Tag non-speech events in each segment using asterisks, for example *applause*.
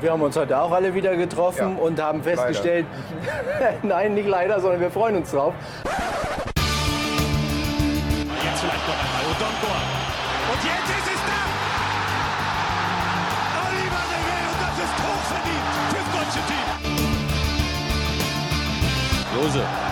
Wir haben uns heute auch alle wieder getroffen Ja, und haben festgestellt, *laughs* nein, nicht leider, sondern wir freuen uns drauf. Jetzt vielleicht noch einmal Odonkor. Und jetzt ist es da! Oliver René und das ist hochverdient fürs deutsche Team. Klose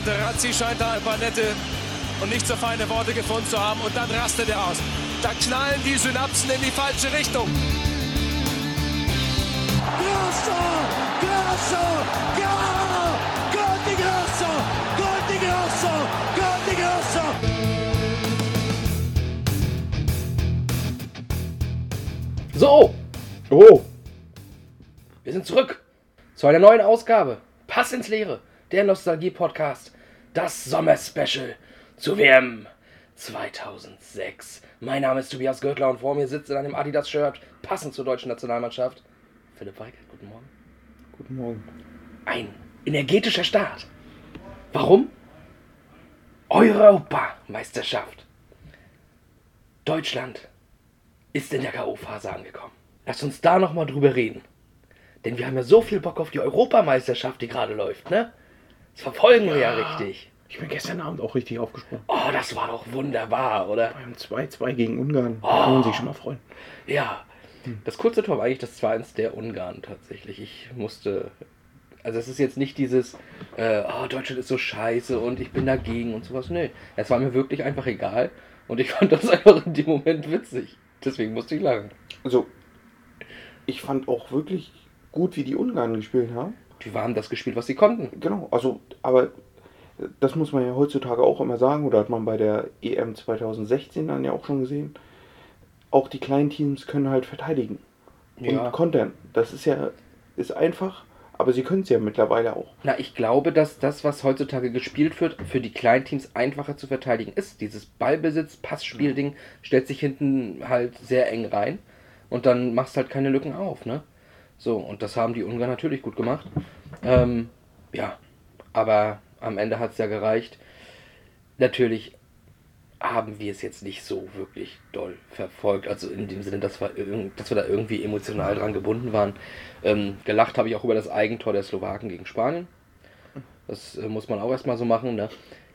Materazzi scheint da ein paar nette und nicht so feine Worte gefunden zu haben und dann rastet er aus. Da knallen die Synapsen in die falsche Richtung. Grosso! Grosso! Ja! Gol di Grosso! Gol di Grosso! Gol di Grosso! So, Oh, wir sind zurück zu einer neuen Ausgabe. Pass ins Leere, der Nostalgie-Podcast, das Sommerspecial zu WM 2006. Mein Name ist Tobias Gürtler und vor mir sitzt in einem Adidas-Shirt, passend zur deutschen Nationalmannschaft, Philipp Weigert. Guten Morgen. guten Morgen. Ein energetischer Start. Warum? Europameisterschaft. Deutschland ist in der K.O.-Phase angekommen. Lass uns da nochmal drüber reden. Denn wir haben ja so viel Bock auf die Europameisterschaft, die gerade läuft, ne? Das verfolgen wir ja richtig. Ich bin gestern Abend auch richtig aufgesprungen. Oh, das war doch wunderbar, oder? Beim 2-2 gegen Ungarn. Da kann man sich schon mal freuen. Ja. Das kurze Tor war eigentlich das 2-1 der Ungarn tatsächlich. Ich musste. Also es ist jetzt nicht dieses, äh, oh, Deutschland ist so scheiße und ich bin dagegen und sowas. Nö. Es war mir wirklich einfach egal. Und ich *laughs* fand das einfach in dem Moment witzig. Deswegen musste ich lachen. Also, ich fand auch wirklich gut, wie die Ungarn gespielt haben. Die haben das gespielt, was sie konnten. Genau, also, aber das muss man ja heutzutage auch immer sagen, oder hat man bei der EM 2016 dann ja auch schon gesehen. Auch die kleinen Teams können halt verteidigen. Ja. Und kontern. Das ist ja ist einfach, aber sie können es ja mittlerweile auch. Na, ich glaube, dass das, was heutzutage gespielt wird, für die kleinen Teams einfacher zu verteidigen ist. Dieses Ballbesitz, Passspielding stellt sich hinten halt sehr eng rein und dann machst halt keine Lücken auf, ne? So, und das haben die Ungarn natürlich gut gemacht. Ähm, ja, aber am Ende hat es ja gereicht. Natürlich haben wir es jetzt nicht so wirklich doll verfolgt. Also in dem Sinne, dass wir, dass wir da irgendwie emotional dran gebunden waren. Ähm, gelacht habe ich auch über das Eigentor der Slowaken gegen Spanien. Das äh, muss man auch erstmal so machen. Ne?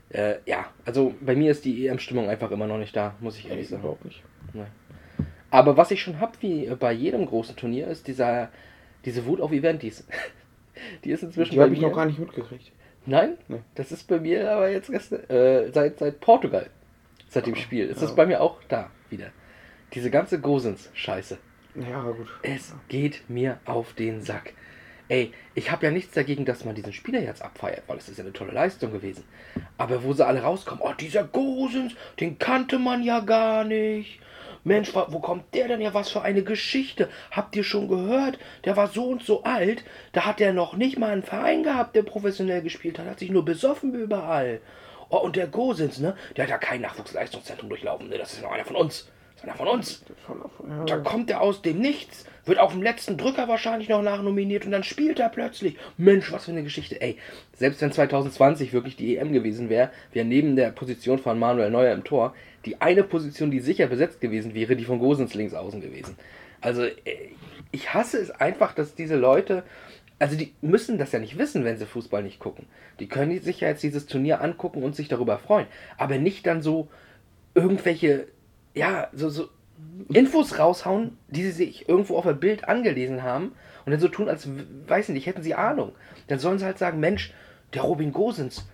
Äh, ja, also bei mir ist die EM-Stimmung einfach immer noch nicht da, muss ich ehrlich sagen. überhaupt nicht. Aber was ich schon habe, wie bei jedem großen Turnier, ist dieser, diese Wut auf Eventis. *laughs* Die ist inzwischen Die habe ich noch gar nicht mitgekriegt. Nein? Nee. Das ist bei mir aber jetzt gestern, äh, seit, seit Portugal, seit dem Spiel, ist das ja. bei mir auch da wieder. Diese ganze Gosens-Scheiße. Ja, gut. Es geht mir auf den Sack. Ey, ich habe ja nichts dagegen, dass man diesen Spieler jetzt abfeiert, weil es ist ja eine tolle Leistung gewesen. Aber wo sie alle rauskommen, oh, dieser Gosens, den kannte man ja gar nicht. Mensch, wo kommt der denn her? Was für eine Geschichte. Habt ihr schon gehört? Der war so und so alt. Da hat er noch nicht mal einen Verein gehabt, der professionell gespielt hat. Hat sich nur besoffen überall. Oh, und der Gosens, ne? Der hat ja kein Nachwuchsleistungszentrum durchlaufen. Ne? Das ist noch einer von uns. Das ist einer von uns. Da Ja, kommt er aus dem Nichts, wird auf dem letzten Drücker wahrscheinlich noch nachnominiert und dann spielt er plötzlich. Mensch, was für eine Geschichte. Ey, selbst wenn 2020 wirklich die EM gewesen wäre, wäre neben der Position von Manuel Neuer im Tor die eine Position, die sicher besetzt gewesen wäre, die von Gosens links außen gewesen. Also, äh, ich hasse es einfach, dass diese Leute. Also die müssen das ja nicht wissen, wenn sie Fußball nicht gucken. Die können sich ja jetzt dieses Turnier angucken und sich darüber freuen. Aber nicht dann so irgendwelche, ja, so, so Infos raushauen, die sie sich irgendwo auf ein Bild angelesen haben und dann so tun, als weiß nicht, hätten sie Ahnung. Dann sollen sie halt sagen, Mensch, der Robin Gosens,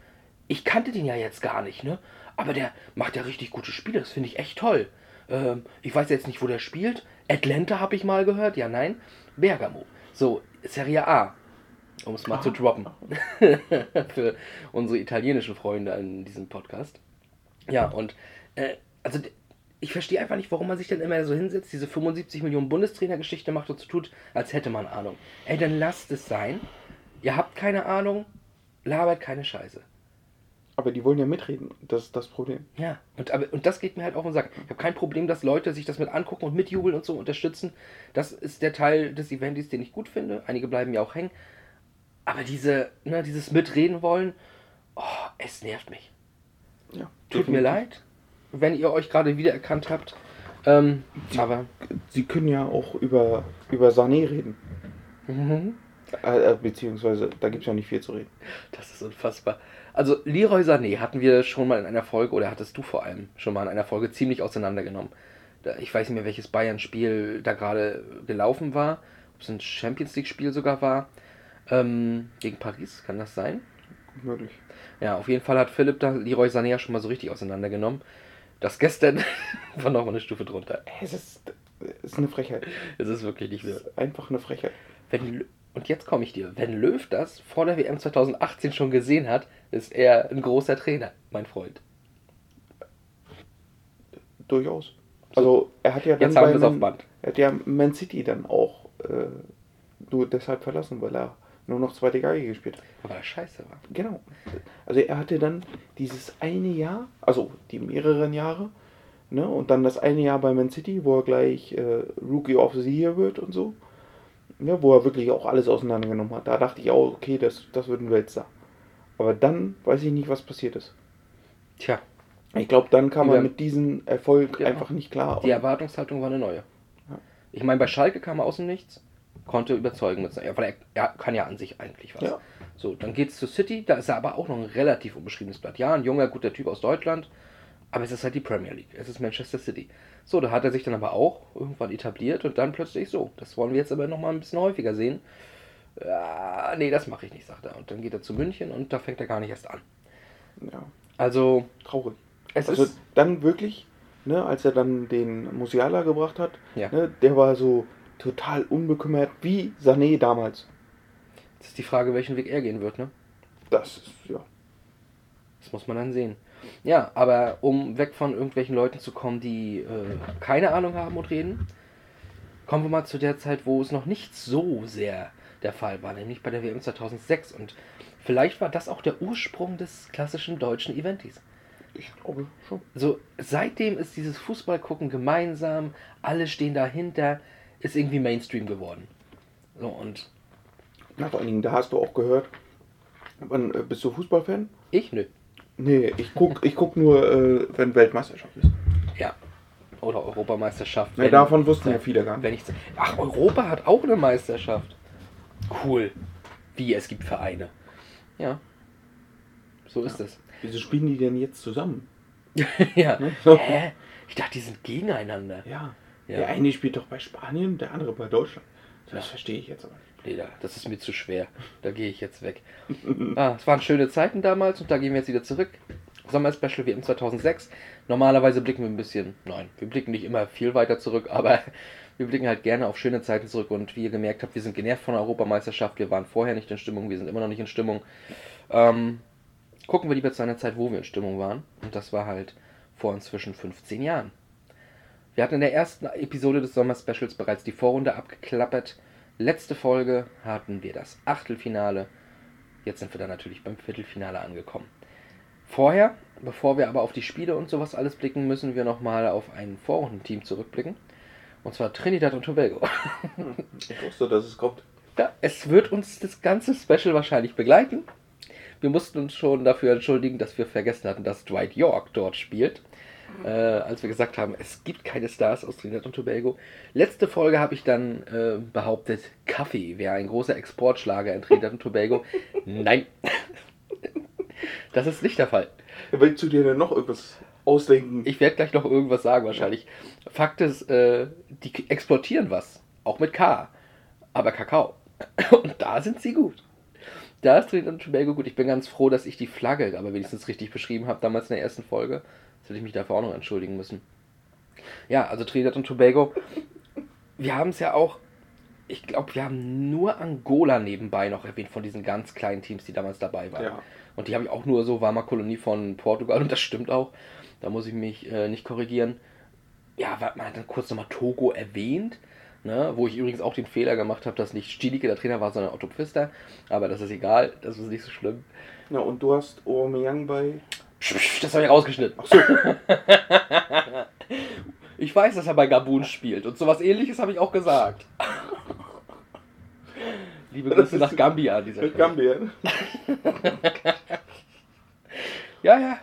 ich kannte den ja jetzt gar nicht, ne? Aber der macht ja richtig gute Spiele, das finde ich echt toll. Ähm, ich weiß jetzt nicht, wo der spielt. Atlanta habe ich mal gehört, ja, nein. Bergamo. So, Serie A, um es mal zu droppen. *laughs* Für unsere italienischen Freunde in diesem Podcast. Ja, und äh, also ich verstehe einfach nicht, warum man sich dann immer so hinsetzt, diese 75 Millionen Bundestrainer-Geschichte macht und so tut, als hätte man Ahnung. Ey, dann lasst es sein. Ihr habt keine Ahnung, labert keine Scheiße. Aber die wollen ja mitreden. Das ist das Problem. Ja, und, aber, und das geht mir halt auf den Sack. Ich habe kein Problem, dass Leute sich das mit angucken und mitjubeln und so unterstützen. Das ist der Teil des Eventis, den ich gut finde. Einige bleiben ja auch hängen. Aber diese, ne, dieses Mitreden wollen, oh, es nervt mich. Ja, Tut mir leid, wenn ihr euch gerade wiedererkannt habt. Ähm, aber Sie können ja auch über, über Sané reden. mhm, Äh, äh, beziehungsweise, da gibt es ja nicht viel zu reden. das ist unfassbar. Also Leroy Sané hatten wir schon mal in einer Folge, oder hattest du vor allem schon mal in einer Folge ziemlich auseinandergenommen. Ich weiß nicht mehr, welches Bayern-Spiel da gerade gelaufen war. Ob es ein Champions League-Spiel sogar war. Ähm, gegen Paris, kann das sein? Gut möglich. Ja, auf jeden Fall hat Philipp da Leroy Sané ja schon mal so richtig auseinandergenommen. Das gestern *laughs* war nochmal eine Stufe drunter. Es ist, es ist eine Frechheit. Es ist wirklich nicht Es so. ist einfach eine Frechheit. Wenn, und jetzt komme ich dir. Wenn Löw das vor der WM 2018 schon gesehen hat, ist er ein großer Trainer, mein Freund. Durchaus. Also, er hat ja dann Jetzt wir es Man-. Er hat ja Man City dann auch äh, nur deshalb verlassen, weil er nur noch zweite Geige gespielt hat. Weil er scheiße war. Genau. Also er hatte dann dieses eine Jahr, also die mehreren Jahre, ne, und dann das eine Jahr bei Man City, wo er gleich äh, Rookie of the Year wird und so, ne, wo er wirklich auch alles auseinandergenommen hat. Da dachte ich auch, okay, das, das wird ein Weltstar. Aber dann weiß ich nicht, was passiert ist. Tja, Ich glaube, dann kam Ja. er mit diesem Erfolg Ja. einfach nicht klar. die Erwartungshaltung war eine neue. Ja. Ich meine, bei Schalke kam er aus dem Nichts, konnte überzeugen mit seiner, weil er, er kann ja an sich eigentlich was. Ja. So, dann geht's zu City, da ist er aber auch noch ein relativ unbeschriebenes Blatt. Ja, ein junger, guter Typ aus Deutschland, aber es ist halt die Premier League, es ist Manchester City. So, da hat er sich dann aber auch irgendwann etabliert und dann plötzlich so. Das wollen wir jetzt aber nochmal ein bisschen häufiger sehen. Ja, nee, das mache ich nicht, sagt er. Und dann geht er zu München und da fängt er gar nicht erst an. ja, Also, traurig. es Also ist. dann wirklich, ne, als er dann den Musiala gebracht hat, Ja. ne, der war so total unbekümmert, wie Sané damals. Das ist die Frage, welchen Weg er gehen wird, ne? Das ist, ja. Das muss man dann sehen. Ja, aber um weg von irgendwelchen Leuten zu kommen, die äh, keine Ahnung haben und reden, kommen wir mal zu der Zeit, wo es noch nicht so sehr der Fall war, nämlich bei der WM 2006. Und vielleicht war das auch der Ursprung des klassischen deutschen Eventis. Ich glaube schon. So, seitdem ist dieses Fußballgucken gemeinsam, alle stehen dahinter, ist irgendwie Mainstream geworden. So, und Na, vor allen Dingen, da hast du auch gehört, wann, äh, bist du Fußballfan? ich, nö. Nee, ich guck, ich guck nur, äh, wenn Weltmeisterschaft ist. Ja. Oder Europameisterschaft. Ne, davon wussten ja viele gar nicht. Wenn ich, ach, Europa hat auch eine Meisterschaft. Cool. Wie, es gibt Vereine. Ja. So ist es. Wieso spielen die denn jetzt zusammen? *laughs* ja. Ne? Hä? Ich dachte, die sind gegeneinander. Ja. Ja. Der eine spielt doch bei Spanien, der andere bei Deutschland. Das verstehe ich jetzt aber nicht. Nee, da, das ist mir zu schwer. Da gehe ich jetzt weg. *laughs* Ah, es waren schöne Zeiten damals und da gehen wir jetzt wieder zurück. Sommer-Special WM 2006. Normalerweise blicken wir ein bisschen, nein, wir blicken nicht immer viel weiter zurück, aber *laughs* wir blicken halt gerne auf schöne Zeiten zurück und wie ihr gemerkt habt, wir sind genervt von der Europameisterschaft. Wir waren vorher nicht in Stimmung, wir sind immer noch nicht in Stimmung. Ähm, gucken wir lieber zu einer Zeit, wo wir in Stimmung waren. Und das war halt vor inzwischen 15 Jahren. Wir hatten in der ersten Episode des Sommer-Specials bereits die Vorrunde abgeklappert. Letzte Folge hatten wir das Achtelfinale. Jetzt sind wir dann natürlich beim Viertelfinale angekommen. Vorher, bevor wir aber auf die Spiele und sowas alles blicken, müssen wir nochmal auf ein Vorrundenteam zurückblicken. Und zwar Trinidad und Tobago. *laughs* Ich wusste, dass es kommt. Ja, es wird uns das ganze Special wahrscheinlich begleiten. Wir mussten uns schon dafür entschuldigen, dass wir vergessen hatten, dass Dwight York dort spielt. Äh, als wir gesagt haben, es gibt keine Stars aus Trinidad und Tobago. Letzte Folge habe ich dann äh, behauptet, Kaffee wäre ein großer Exportschlager in Trinidad und Tobago. *laughs* Nein, das ist nicht der Fall. Willst du dir denn noch irgendwas ausdenken? Ich werde gleich noch irgendwas sagen wahrscheinlich. Fakt ist, äh, die exportieren was. Auch mit K. Aber Kakao. *laughs* Und da sind sie gut. Da ist Trinidad und Tobago gut. Ich bin ganz froh, dass ich die Flagge aber wenigstens richtig beschrieben habe, damals in der ersten Folge. Jetzt hätte ich mich dafür auch noch entschuldigen müssen. Ja, also Trinidad und Tobago. Wir haben es ja auch, ich glaube, wir haben nur Angola nebenbei noch erwähnt von diesen ganz kleinen Teams, die damals dabei waren. Ja. Und die habe ich auch nur so, war mal Kolonie von Portugal *laughs* und das stimmt auch. Da muss ich mich äh, nicht korrigieren. Ja, man hat dann kurz nochmal Togo erwähnt, ne, wo ich übrigens auch den Fehler gemacht habe, dass nicht Stielicke der Trainer war, sondern Otto Pfister. Aber das ist egal, das ist nicht so schlimm. Ja, und du hast Aubameyang bei... *laughs* Das habe ich rausgeschnitten. Ach so. *laughs* Ich weiß, dass er bei Gabun spielt und sowas ähnliches habe ich auch gesagt. Liebe Grüße nach Gambia an dieser Stelle. Gambia. *laughs* Ja, ja.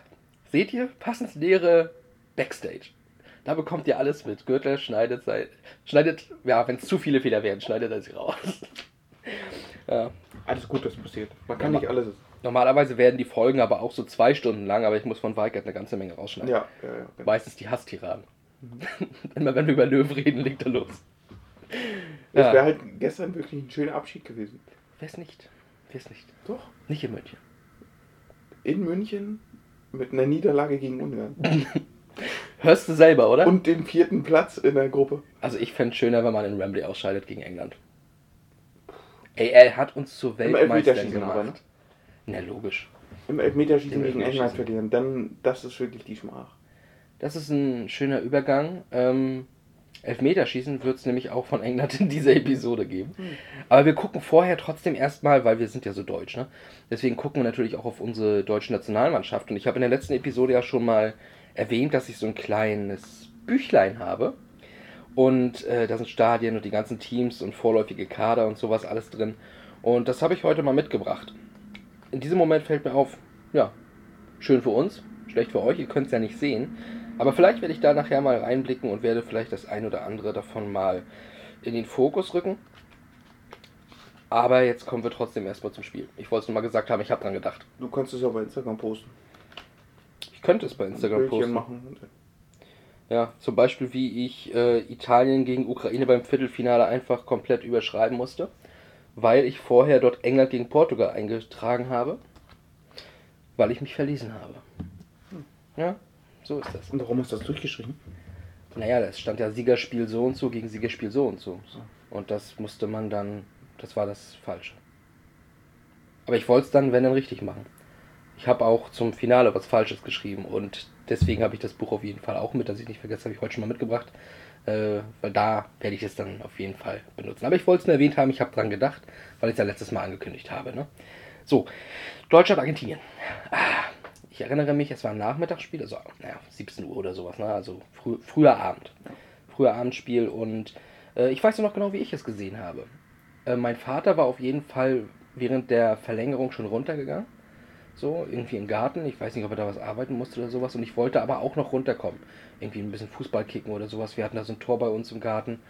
Seht ihr? Passend nähere Backstage. Da bekommt ihr alles mit. Gürtel schneidet sein. Schneidet, ja, wenn es zu viele Fehler werden, schneidet er sie raus. ja. Alles gut, das passiert. Man kann Ja, nicht alles. Normalerweise werden die Folgen aber auch so zwei Stunden lang, aber ich muss von Weikert eine ganze Menge rausschneiden. Ja, ja, ja. genau. Meistens die Hasstiraden. *laughs* Immer wenn wir über Löwen reden, legt er los. Es Ja. wäre halt gestern wirklich ein schöner Abschied gewesen. Wär's nicht. Wär's nicht. Doch. Nicht in München. In München mit einer Niederlage gegen Ungarn. *laughs* Hörst du selber, oder? Und dem vierten Platz in der Gruppe. also ich fände schöner, wenn man in Wembley ausscheidet gegen England. Ey, er hat uns zu Im Weltmeistern Elfmeterschießen aber, ne? Na, logisch. Im Elfmeterschießen gegen England Elfmeterschießen. verlieren. Dann, das ist wirklich die Schmach. Das ist ein schöner Übergang. Ähm, Elfmeterschießen wird es nämlich auch von England in dieser Episode geben. Aber wir gucken vorher trotzdem erstmal, weil wir sind ja so deutsch, ne? Deswegen gucken wir natürlich auch auf unsere deutsche Nationalmannschaft. Und ich habe in der letzten Episode ja schon mal erwähnt, dass ich so ein kleines Büchlein habe. Und äh, da sind Stadien und die ganzen Teams und vorläufige Kader und sowas alles drin. Und das habe ich heute mal mitgebracht. In diesem Moment fällt mir auf, ja, schön für uns, schlecht für euch, ihr könnt es ja nicht sehen. Aber vielleicht werde ich da nachher mal reinblicken und werde vielleicht das ein oder andere davon mal in den Fokus rücken. Aber jetzt kommen wir trotzdem erstmal zum Spiel. Ich wollte es nur mal gesagt haben, ich habe dran gedacht. Du kannst es ja bei Instagram posten. Ich könnte es bei Instagram Bildchen posten. machen. Ja, zum Beispiel wie ich äh, Italien gegen Ukraine beim Viertelfinale einfach komplett überschreiben musste, weil ich vorher dort England gegen Portugal eingetragen habe, weil ich mich verlesen habe. Ja, so ist das. Und warum hast du das durchgeschrieben? Naja, es stand ja Siegerspiel so und so gegen Siegerspiel so und so. Und das musste man dann, das war das Falsche. Aber ich wollte es dann, wenn dann richtig machen. Ich habe auch zum Finale was Falsches geschrieben und deswegen habe ich das Buch auf jeden Fall auch mit, dass ich nicht vergesse, habe ich heute schon mal mitgebracht. Äh, da werde ich es dann auf jeden Fall benutzen. Aber ich wollte es nur erwähnt haben, ich habe dran gedacht, weil ich es ja letztes Mal angekündigt habe. Ne? So, Deutschland, Argentinien. Ah, ich erinnere mich, es war ein Nachmittagsspiel, also naja, 17 Uhr oder sowas, ne? also frü früher Abend. Früher Abendspiel und äh, ich weiß noch genau, wie ich es gesehen habe. Äh, mein Vater war auf jeden Fall während der Verlängerung schon runtergegangen. So, irgendwie im Garten. Ich weiß nicht, ob er da was arbeiten musste oder sowas. Und ich wollte aber auch noch runterkommen. Irgendwie ein bisschen Fußball kicken oder sowas. Wir hatten da so ein Tor bei uns im Garten.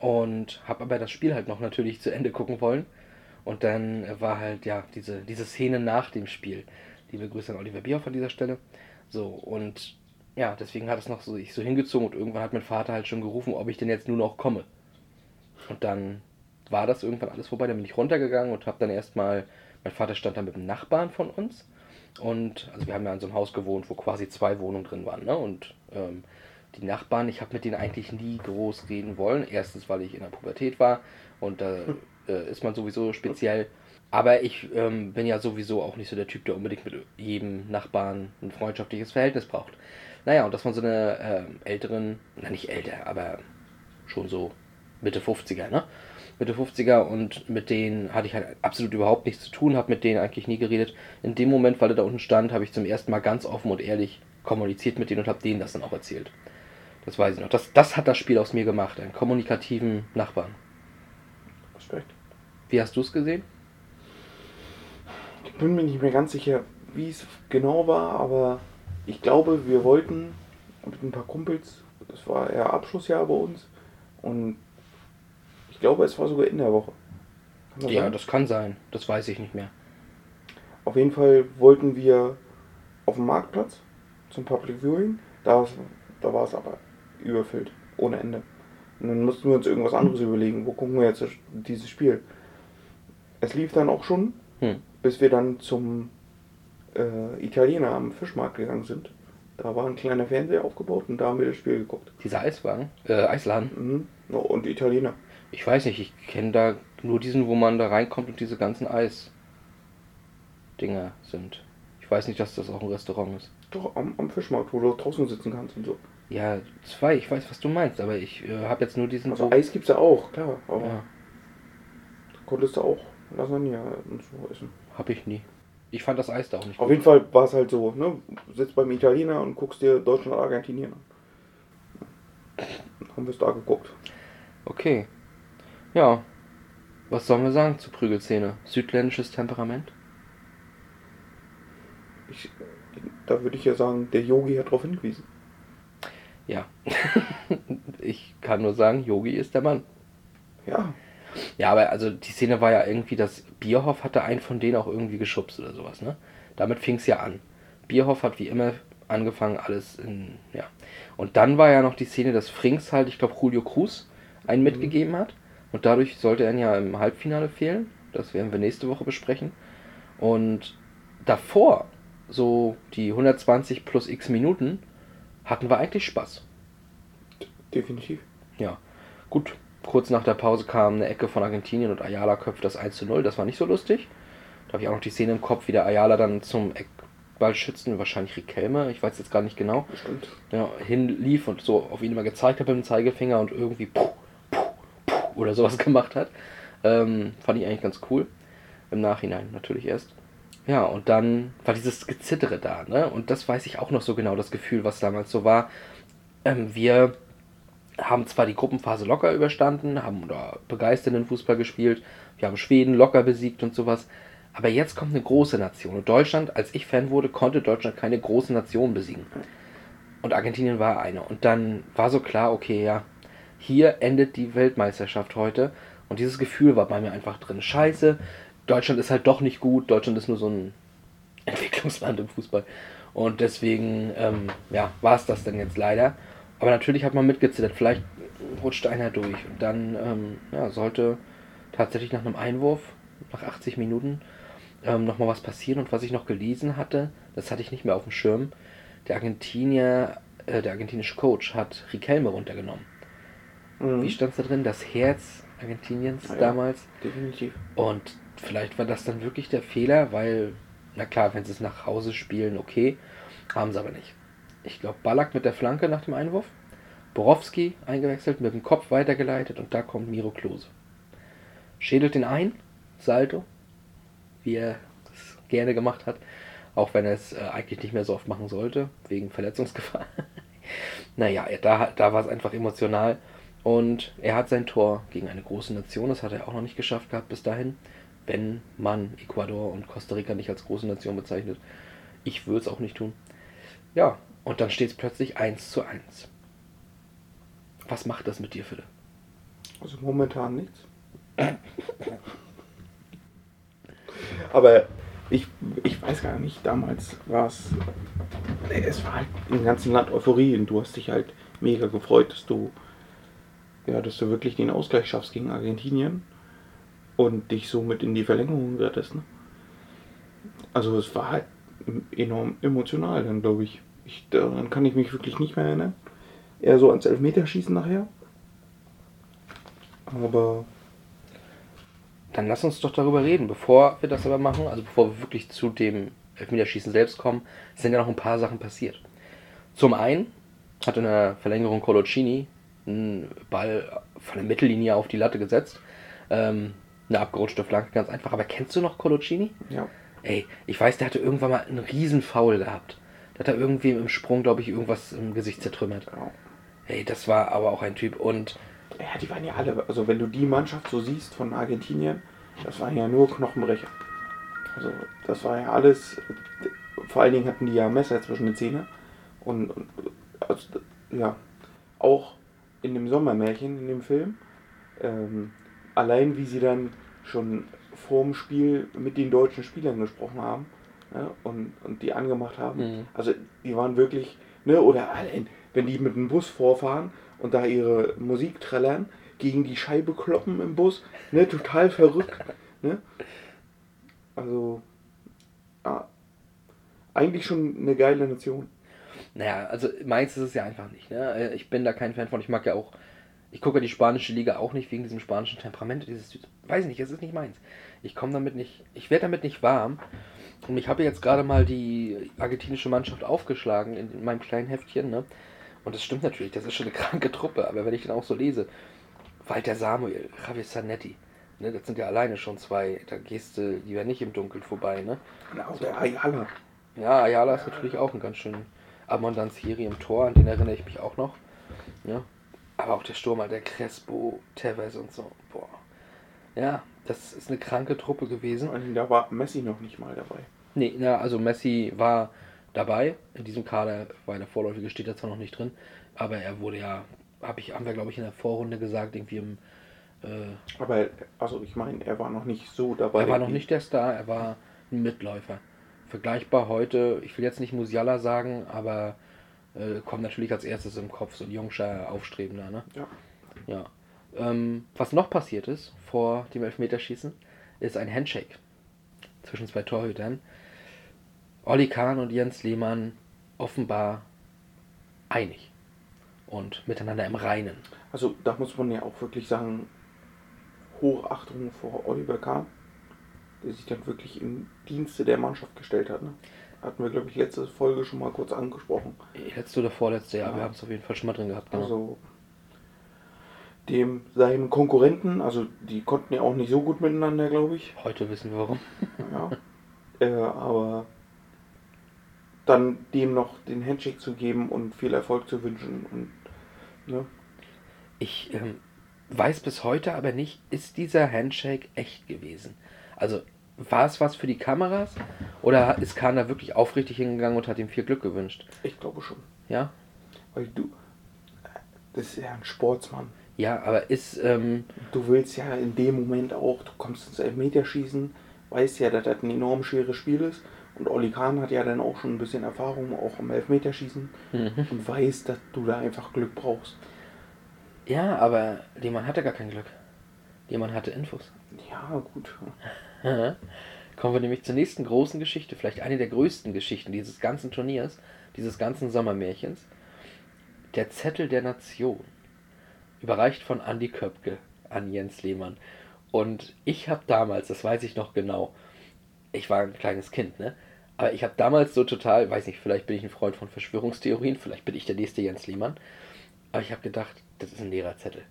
Und habe aber das Spiel halt noch natürlich zu Ende gucken wollen. Und dann war halt, ja, diese, diese Szene nach dem Spiel. Liebe Grüße an Oliver Bierhoff an dieser Stelle. So, und ja, deswegen hat es noch so, ich so hingezogen und irgendwann hat mein Vater halt schon gerufen, ob ich denn jetzt nur noch komme. Und dann war das irgendwann alles vorbei. Dann bin ich runtergegangen und habe dann erstmal, mein Vater stand da mit einem Nachbarn von uns. Und also wir haben ja in so einem Haus gewohnt, wo quasi zwei Wohnungen drin waren. Ne? Und ähm, die Nachbarn, ich habe mit denen eigentlich nie groß reden wollen. Erstens, weil ich in der Pubertät war und da *laughs* äh, ist man sowieso speziell. Aber ich ähm, bin ja sowieso auch nicht so der Typ, der unbedingt mit jedem Nachbarn ein freundschaftliches Verhältnis braucht. Naja, und das waren so eine ähm, älteren, na nicht älter, aber schon so Mitte 50er, ne? Mitte 50er und mit denen hatte ich halt absolut überhaupt nichts zu tun, habe mit denen eigentlich nie geredet. In dem Moment, weil er da unten stand, habe ich zum ersten Mal ganz offen und ehrlich kommuniziert mit denen und habe denen das dann auch erzählt. Das weiß ich noch. Das, das hat das Spiel aus mir gemacht, einen kommunikativen Nachbarn. Respekt. Wie hast du es gesehen? Ich bin mir nicht mehr ganz sicher, wie es genau war, aber ich glaube, wir wollten mit ein paar Kumpels, das war eher Abschlussjahr bei uns, und glaube, es war sogar in der Woche. Das Ja, sein? das kann sein. Das weiß ich nicht mehr. Auf jeden Fall wollten wir auf dem Marktplatz zum Public Viewing. Da, da war es aber überfüllt, ohne Ende. Und dann mussten wir uns irgendwas anderes überlegen. Wo gucken wir jetzt dieses Spiel? Es lief dann auch schon, Hm. bis wir dann zum äh, Italiener am Fischmarkt gegangen sind. Da war ein kleiner Fernseher aufgebaut und da haben wir das Spiel geguckt. Dieser Eiswagen, äh, Eisladen. Mhm. Und Italiener. Ich weiß nicht, ich kenne da nur diesen, wo man da reinkommt und diese ganzen Eis-Dinger sind. Ich weiß nicht, dass das auch ein Restaurant ist. Doch, am, am Fischmarkt, wo du draußen sitzen kannst und so. Ja, zwei, ich weiß, was du meinst, aber ich äh, habe jetzt nur diesen. Also Eis gibt's ja auch, klar. Aber ja, da konntest du auch Lasagne und so essen. habe ich nie. Ich fand das Eis da auch nicht Auf jeden Fall war es halt so, ne? Sitzt beim Italiener und guckst dir Deutschland Argentinien an. Haben wir es da geguckt. Okay. Ja. Was sollen wir sagen zur Prügelszene? Südländisches Temperament? Ich, da würde ich ja sagen, der Yogi hat darauf hingewiesen. Ja. *laughs* ich kann nur sagen, Yogi ist der Mann. Ja, Ja, aber also die Szene war ja irgendwie, dass Bierhoff hatte einen von denen auch irgendwie geschubst oder sowas, ne? Damit fing es ja an. Bierhoff hat wie immer angefangen, alles in, ja. Und dann war ja noch die Szene, dass Frings halt, ich glaube, Julio Cruz einen mitgegeben hat. Und dadurch sollte er ja im Halbfinale fehlen. Das werden wir nächste Woche besprechen. Und davor, so die 120 plus x Minuten, hatten wir eigentlich Spaß. definitiv. Ja, gut. Kurz nach der Pause kam eine Ecke von Argentinien und Ayala köpft das 1 zu 0. Das war nicht so lustig. Da habe ich auch noch die Szene im Kopf, wie der Ayala dann zum Eckballschützen, wahrscheinlich Riquelme, ich weiß jetzt gar nicht genau, Stimmt. ja, hinlief und so auf ihn immer gezeigt hat mit dem Zeigefinger und irgendwie puh oder sowas *laughs* gemacht hat. Ähm, fand ich eigentlich ganz cool. Im Nachhinein natürlich erst. Ja, und dann war dieses Gezittere da, ne? Und das weiß ich auch noch so genau, das Gefühl, was damals so war. Ähm, wir haben zwar die Gruppenphase locker überstanden, haben da begeisternden Fußball gespielt, wir haben Schweden locker besiegt und sowas. Aber jetzt kommt eine große Nation. Und Deutschland, als ich Fan wurde, konnte Deutschland keine große Nation besiegen. Und Argentinien war eine. Und dann war so klar, okay, ja, hier endet die Weltmeisterschaft heute. Und dieses Gefühl war bei mir einfach drin. Scheiße, Deutschland ist halt doch nicht gut. Deutschland ist nur so ein *laughs* Entwicklungsland im Fußball. Und deswegen, ähm, ja, war es das dann jetzt leider. Aber natürlich hat man mitgezittert. Vielleicht rutscht einer durch. Und dann, ähm, ja, sollte tatsächlich nach einem Einwurf, nach 80 Minuten, ähm, nochmal was passieren. Und was ich noch gelesen hatte, das hatte ich nicht mehr auf dem Schirm. Der Argentinier, äh, der argentinische Coach hat Riquelme runtergenommen. Mhm. Wie stand es da drin? Das Herz Argentiniens Ah ja. damals. Definitiv. Und vielleicht war das dann wirklich der Fehler, weil, na klar, wenn sie es nach Hause spielen, okay, haben sie aber nicht. Ich glaube, Ballack mit der Flanke nach dem Einwurf, Borowski eingewechselt, mit dem Kopf weitergeleitet und da kommt Miro Klose. Schädelt den ein, Salto, wie er es gerne gemacht hat, auch wenn er es äh, eigentlich nicht mehr so oft machen sollte, wegen Verletzungsgefahr. *laughs* naja, da, da war es einfach emotional. Und er hat sein Tor gegen eine große Nation, das hat er auch noch nicht geschafft gehabt bis dahin, wenn man Ecuador und Costa Rica nicht als große Nation bezeichnet. Ich würde es auch nicht tun. Ja, und dann steht es plötzlich 1 zu 1. Was macht das mit dir, Philipp? Also momentan nichts. *laughs* Aber ich, ich weiß gar nicht, damals war es. Es war halt im ganzen Land Euphorie und du hast dich halt mega gefreut, dass du. Ja, dass du wirklich den Ausgleich schaffst gegen Argentinien und dich somit in die Verlängerung rettest. Ne? Also es war halt enorm emotional dann, glaube ich. ich. Daran kann ich mich wirklich nicht mehr erinnern. Eher so ans Elfmeterschießen nachher. Aber Dann lass uns doch darüber reden. Bevor wir das aber machen, also bevor wir wirklich zu dem Elfmeterschießen selbst kommen, sind ja noch ein paar Sachen passiert. Zum einen hat in der Verlängerung Colocini einen Ball von der Mittellinie auf die Latte gesetzt. Ähm, eine abgerutschte Flanke, ganz einfach. Aber kennst du noch Colocini? ja, Ey, ich weiß, der hatte irgendwann mal einen riesen Foul gehabt. Da hat er irgendwie im Sprung, glaube ich, irgendwas im Gesicht zertrümmert. genau. Ey, das war aber auch ein Typ. Und Ja, die waren ja alle, also wenn du die Mannschaft so siehst von Argentinien, das waren ja nur Knochenbrecher. Also das war ja alles, vor allen Dingen hatten die ja Messer zwischen den Zähnen. Und, und also, ja, auch in dem Sommermärchen, in dem Film, ähm, allein wie sie dann schon vorm Spiel mit den deutschen Spielern gesprochen haben ja, und, und die angemacht haben. Mhm. Also die waren wirklich, ne, oder allein, wenn die mit dem Bus vorfahren und da ihre Musik trällern, gegen die Scheibe kloppen im Bus, ne, total verrückt. Ne? Also, ja, eigentlich schon eine geile Nation. Naja, also meins ist es ja einfach nicht. Ne? Ich bin da kein Fan von. Ich mag ja auch, ich gucke die spanische Liga auch nicht wegen diesem spanischen Temperament. Dieses, weiß nicht, es ist nicht meins. Ich komme damit nicht, ich werde damit nicht warm. Und ich habe jetzt gerade mal die argentinische Mannschaft aufgeschlagen in, in meinem kleinen Heftchen. Ne? Und das stimmt natürlich, das ist schon eine *laughs* kranke Truppe. Aber wenn ich dann auch so lese, Walter Samuel, Javier Zanetti, ne, das sind ja alleine schon zwei. Da gehst du lieber nicht im Dunkeln vorbei. Ne? Und auch der Ayala. Ja, Ayala ist natürlich auch ein ganz schön Amondanziri im Tor, an den erinnere ich mich auch noch. Ja. Aber auch der Sturm, der Crespo, Tevez und so. Boah. Ja, das ist eine kranke Truppe gewesen. Allem, Da war Messi noch nicht mal dabei. Nee, na, also Messi war dabei. In diesem Kader war eine vorläufige, steht da zwar noch nicht drin, aber er wurde ja, hab ich, haben wir glaube ich in der Vorrunde gesagt, irgendwie im. Äh, Aber, also ich meine, er war noch nicht so dabei. er war noch nicht der Star, er war ein Mitläufer. Vergleichbar heute, ich will jetzt nicht Musiala sagen, aber äh, kommt natürlich als erstes im Kopf so ein jungscher Aufstrebender, ne? Ja. Ja. Ähm, was noch passiert ist vor dem Elfmeterschießen, ist ein Handshake zwischen zwei Torhütern. Olli Kahn und Jens Lehmann offenbar einig und miteinander im Reinen. Also da muss man ja auch wirklich sagen, Hochachtung vor Oliver Kahn, der sich dann wirklich im Dienste der Mannschaft gestellt hat. Ne? Hatten wir, glaube ich, letzte Folge schon mal kurz angesprochen. Letzte oder vorletzte Jahr, Ja. wir haben es auf jeden Fall schon mal drin gehabt. Genau. Also dem seinen Konkurrenten, also die konnten ja auch nicht so gut miteinander, glaube ich. Heute wissen wir warum. *laughs* Ja. äh, aber dann dem noch den Handshake zu geben und viel Erfolg zu wünschen und ne? Ich ähm, weiß bis heute aber nicht, ist dieser Handshake echt gewesen? Also war es was für die Kameras oder ist Kahn da wirklich aufrichtig hingegangen und hat ihm viel Glück gewünscht? ich glaube schon. Ja? Weil du, das ist ja ein Sportsmann. Ja, aber ist, ähm, Du willst ja in dem Moment auch, du kommst ins Elfmeterschießen, weißt ja, dass das ein enorm schweres Spiel ist. Und Olli Kahn hat ja dann auch schon ein bisschen Erfahrung, auch im Elfmeterschießen. Und weiß, dass du da einfach Glück brauchst. ja, aber Lehmann hatte gar kein Glück. Lehmann hatte Infos. Ja, gut. Kommen wir nämlich zur nächsten großen Geschichte, vielleicht eine der größten Geschichten dieses ganzen Turniers, dieses ganzen Sommermärchens. Der Zettel der Nation. Überreicht von Andy Köpke an Jens Lehmann. Und ich habe damals, das weiß ich noch genau, ich war ein kleines Kind, ne? Aber ich habe damals so total, weiß nicht, vielleicht bin ich ein Freund von Verschwörungstheorien, vielleicht bin ich der nächste Jens Lehmann. Aber ich habe gedacht, das ist ein leerer Zettel.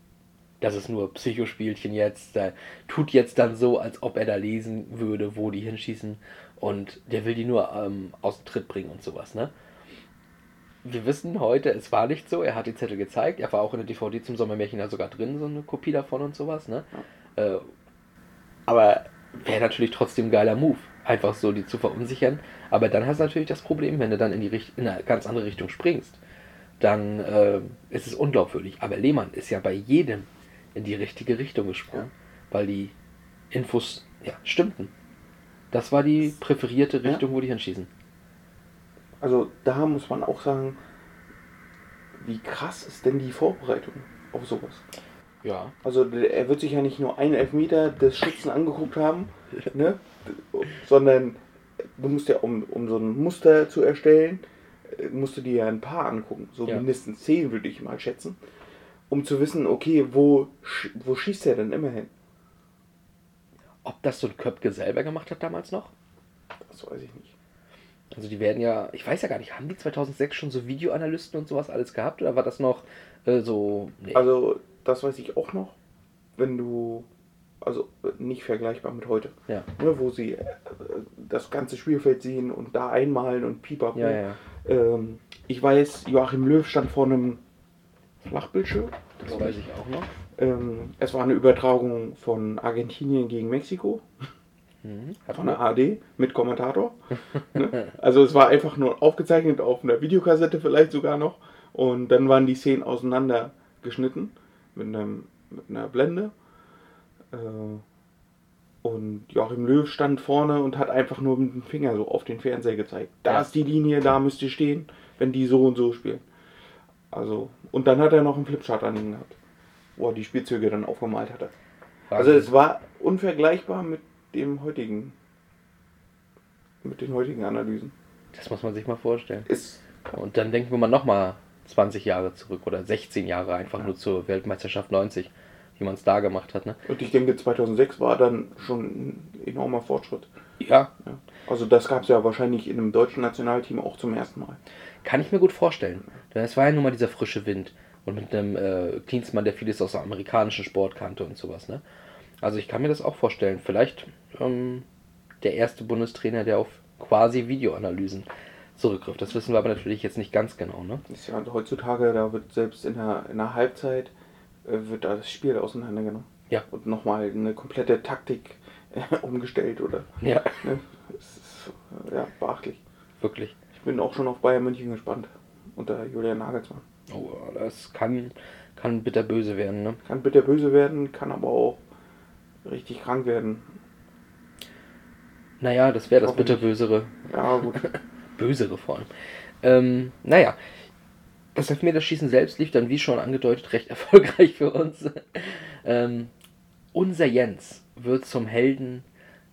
Das ist nur Psychospielchen jetzt. Der tut jetzt dann so, als ob er da lesen würde, wo die hinschießen. Und der will die nur ähm, aus dem Tritt bringen und sowas, ne? Wir wissen heute, es war nicht so. Er hat die Zettel gezeigt. Er war auch in der DVD zum Sommermärchen da sogar drin, so eine Kopie davon und sowas, ne? Äh, aber wäre natürlich trotzdem ein geiler Move, einfach so die zu verunsichern. Aber dann hast du natürlich das Problem, wenn du dann in, die Richt in eine ganz andere Richtung springst, dann äh, ist es unglaubwürdig. Aber Lehmann ist ja bei jedem in die richtige Richtung gesprungen, weil die Infos ja, stimmten. Das war die präferierte Richtung, wo die hinschießen. Also da muss man auch sagen, wie krass ist denn die Vorbereitung auf sowas? Ja. Also er wird sich ja nicht nur einen Elfmeter des Schützen angeguckt haben, *laughs* ne? sondern du musst ja, um, um so ein Muster zu erstellen, äh, musst du dir ja ein paar angucken. So Ja. mindestens zehn würde ich mal schätzen. Um zu wissen, okay, wo, wo schießt er denn immer hin? Ob das so ein Köpke selber gemacht hat damals noch? Das weiß ich nicht. Also die werden ja, ich weiß ja gar nicht, haben die 2006 schon so Videoanalysten und sowas alles gehabt oder war das noch äh, so... Nee. Also, das weiß ich auch noch. Wenn du, also nicht vergleichbar mit heute, ja. ne, wo sie äh, das ganze Spielfeld sehen und da einmalen und pipapo. Ja, ja, ja. Ähm, ich weiß, Joachim Löw stand vor einem Flachbildschirm. Das weiß ich auch noch. Ähm, es war eine Übertragung von Argentinien gegen Mexiko, Mhm. von der AD mit Kommentator. *laughs* ne? Also es war einfach nur aufgezeichnet auf einer Videokassette vielleicht sogar noch. Und dann waren die Szenen auseinander geschnitten mit, einem, mit einer Blende. Äh, und Joachim Löw stand vorne und hat einfach nur mit dem Finger so auf den Fernseher gezeigt. Da Ja. ist die Linie, da müsst ihr stehen, wenn die so und so spielen. Also, und dann hat er noch einen Flipchart an ihn gehabt, wo er die Spielzüge dann aufgemalt hatte. Also es war unvergleichbar mit dem heutigen, mit den heutigen Analysen. das muss man sich mal vorstellen. Ist, Und dann denken wir mal nochmal 20 Jahre zurück oder 16 Jahre einfach nur zur Weltmeisterschaft 90, wie man es da gemacht hat. Ne? und ich denke 2006 war dann schon ein enormer Fortschritt. Ja, Ja. Also das gab es ja wahrscheinlich in einem deutschen Nationalteam auch zum ersten Mal. Kann ich mir gut vorstellen. Es war ja nun mal dieser frische Wind und mit einem äh, Klinsmann, der vieles aus dem amerikanischen Sport kannte und sowas. Ne? Also ich kann mir das auch vorstellen. Vielleicht ähm, der erste Bundestrainer, der auf quasi Videoanalysen zurückgriff. Das wissen wir aber natürlich jetzt nicht ganz genau. Ne? Ist ja heutzutage, da wird selbst in der, in der Halbzeit äh, wird da das Spiel auseinandergenommen. Ja. Und nochmal eine komplette Taktik äh, umgestellt, oder? Ja, *laughs* Ne? Es ist äh, ja, beachtlich. wirklich. Ich bin auch schon auf Bayern München gespannt. Unter Julian Nagelsmann. Oh, das kann, kann bitterböse werden, ne? Kann bitter böse werden, kann aber auch richtig krank werden. Naja, das wäre das bitterbösere. Ja, gut. *laughs* Bösere vor allem. Ähm, naja, das Elfmeterschießen selbst lief dann, wie schon angedeutet, recht *laughs* erfolgreich für uns. ähm, unser Jens wird zum Helden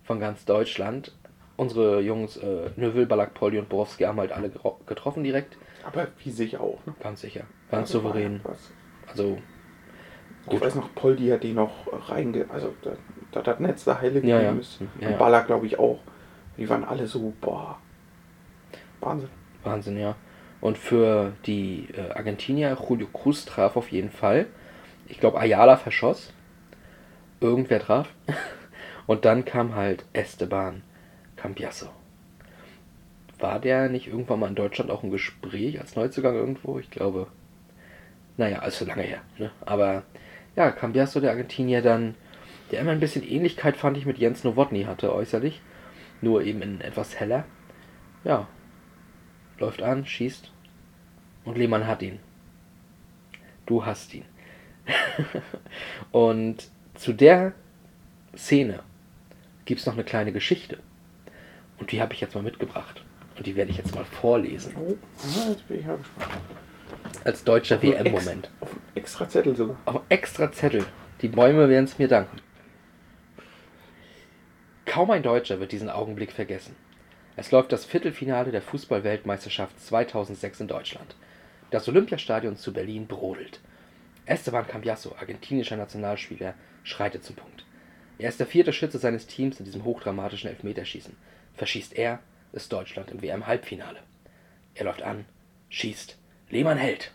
von ganz Deutschland. Unsere Jungs äh, Növel, Balak, Polly und Borowski haben halt alle getroffen direkt. aber wie sicher auch. Ne? Ganz sicher. Ganz Also, souverän. Also, Ich Gut. weiß noch, Poldi hat die noch reinge... Also, da, da hat Netz da heile Ja, ja. ist. Ja, Und ja. Baller, glaube ich, auch. Die waren alle so, boah. Wahnsinn. Wahnsinn, ja. Und für die äh, Argentinier, Julio Cruz traf auf jeden Fall. Ich glaube, Ayala verschoss. Irgendwer traf. *laughs* Und dann kam halt Esteban Cambiasso. War der nicht irgendwann mal in Deutschland auch im Gespräch als Neuzugang irgendwo? Ich glaube. Naja, also lange her. Ne? Aber ja, Cambiasso, der Argentinier, dann, der immer ein bisschen Ähnlichkeit, fand ich, mit Jens Nowotny hatte äußerlich. Nur eben in etwas heller. Ja, läuft an, schießt und Lehmann hat ihn. Du hast ihn. *laughs* und zu der Szene gibt es noch eine kleine Geschichte. Und die habe ich jetzt mal mitgebracht. Und die werde ich jetzt mal vorlesen. Oh, ja, jetzt bin ich ja gespannt. Als deutscher WM-Moment. Auf einen extra Zettel sogar. Auf extra Zettel. Die Bäume werden es mir danken. Kaum ein Deutscher wird diesen Augenblick vergessen. Es läuft das Viertelfinale der Fußball-Weltmeisterschaft 2006 in Deutschland. Das Olympiastadion zu Berlin brodelt. Esteban Cambiasso, argentinischer Nationalspieler, schreitet zum Punkt. Er ist der vierte Schütze seines Teams in diesem hochdramatischen Elfmeterschießen. Verschießt er, ist Deutschland im WM-Halbfinale. Er läuft an, schießt, Lehmann hält.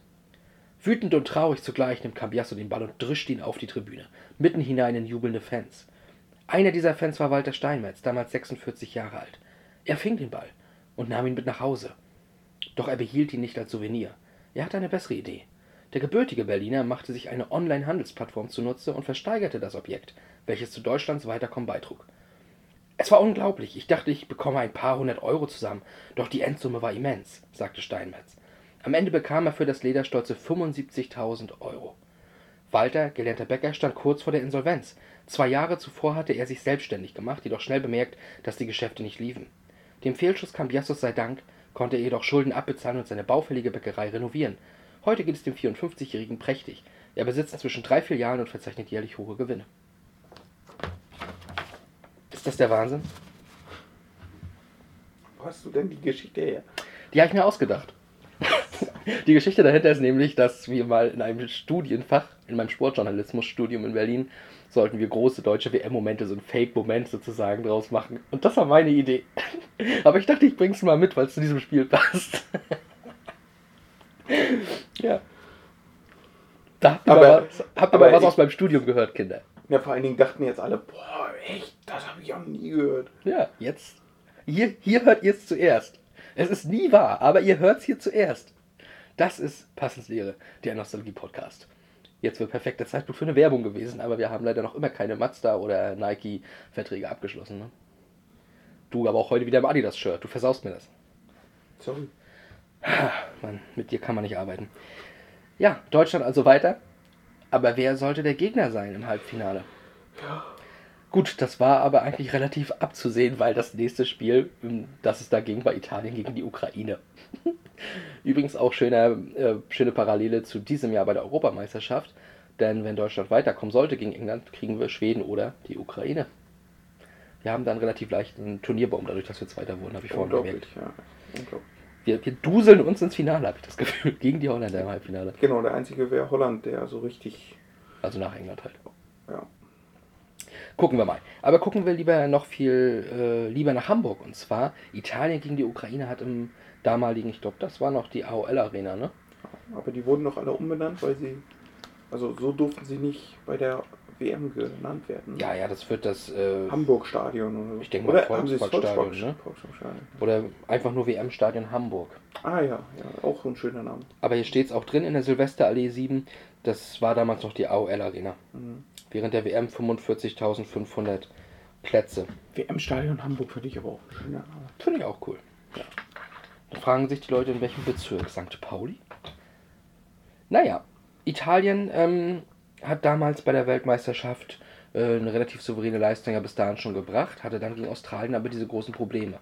Wütend und traurig zugleich nimmt Cambiasso den Ball und drischt ihn auf die Tribüne, mitten hinein in jubelnde Fans. Einer dieser Fans war Walter Steinmetz, damals 46 Jahre alt. Er fing den Ball und nahm ihn mit nach Hause. Doch er behielt ihn nicht als Souvenir. Er hatte eine bessere Idee. Der gebürtige Berliner machte sich eine Online-Handelsplattform zunutze und versteigerte das Objekt, welches zu Deutschlands Weiterkommen beitrug. Es war unglaublich. Ich dachte, ich bekomme ein paar hundert Euro zusammen, doch die Endsumme war immens, sagte Steinmetz. Am Ende bekam er für das Leder stolze 75.000 Euro. Walter, gelernter Bäcker, stand kurz vor der Insolvenz. Zwei Jahre zuvor hatte er sich selbstständig gemacht, jedoch schnell bemerkt, dass die Geschäfte nicht liefen. Dem Fehlschuss Cambiassos sei Dank konnte er jedoch Schulden abbezahlen und seine baufällige Bäckerei renovieren. Heute geht es dem 54-Jährigen prächtig. Er besitzt inzwischen drei Filialen und verzeichnet jährlich hohe Gewinne. Ist das der Wahnsinn? Wo hast du denn die Geschichte her? Die habe ich mir ausgedacht. Die Geschichte dahinter ist nämlich, dass wir mal in einem Studienfach, in meinem Sportjournalismusstudium in Berlin, sollten wir große deutsche WM-Momente, so ein Fake-Moment sozusagen draus machen. Und das war meine Idee. *laughs* Aber ich dachte, ich bring's mal mit, weil es zu diesem Spiel passt. *laughs* ja. Da habt ihr Aber- mal was, habt ihr aber mal was ich- aus meinem Studium gehört, Kinder. Ja, vor allen Dingen dachten jetzt alle, boah, echt, das habe ich auch nie gehört. Ja, jetzt. Hier, hier hört ihr es zuerst. Es ist nie wahr, aber ihr hört es hier zuerst. Das ist Passenslehre, der Nostalgie-Podcast. Jetzt wird perfekter Zeitpunkt für eine Werbung gewesen, aber wir haben leider noch immer keine Mazda oder Nike-Verträge abgeschlossen. Ne? Du aber auch heute wieder im Adidas-Shirt. Du versaust mir das. Sorry. Mann, mit dir kann man nicht arbeiten. Ja, Deutschland also weiter. Aber wer sollte der Gegner sein im Halbfinale? Gut, das war aber eigentlich relativ abzusehen, weil das nächste Spiel, um das es da ging, war Italien gegen die Ukraine. *laughs* Übrigens auch schöner, äh, schöne Parallele zu diesem Jahr bei der Europameisterschaft. Denn wenn Deutschland weiterkommen sollte gegen England, kriegen wir Schweden oder die Ukraine. Wir haben dann relativ leicht einen Turnierbaum, dadurch, dass wir Zweiter wurden, habe ich vorhin Unglaublich, gemerkt. ja. Unglaublich. Wir, wir duseln uns ins Finale, habe ich das Gefühl. *laughs* Gegen die Holländer im Halbfinale. Genau, der einzige wäre Holland, der so richtig, Also nach England halt. ja. Gucken wir mal. Aber gucken wir lieber noch viel äh, lieber nach Hamburg. Und zwar Italien gegen die Ukraine hat im damaligen, ich glaube, das war noch die AOL Arena, ne? Aber die wurden doch alle umbenannt, weil sie, also so durften sie nicht bei der WM genannt werden. Ja, ja, das wird das. Äh, Hamburg-Stadion oder so. Ich denke mal Volksparkstadion, Volkspark- ne? Oder einfach nur WM-Stadion Hamburg. Ah ja, ja, auch so ein schöner Name. Aber hier steht es auch drin in der Silvesterallee 7. Das war damals noch die AOL Arena. Mhm. Während der WM 45.500 Plätze. WM-Stadion Hamburg finde ich aber auch schön. Finde ich auch cool. Ja. Dann fragen sich die Leute, in welchem Bezirk? St. Pauli? Naja, Italien ähm, hat damals bei der Weltmeisterschaft äh, eine relativ souveräne Leistung ja bis dahin schon gebracht, hatte dann gegen Australien aber diese großen Probleme.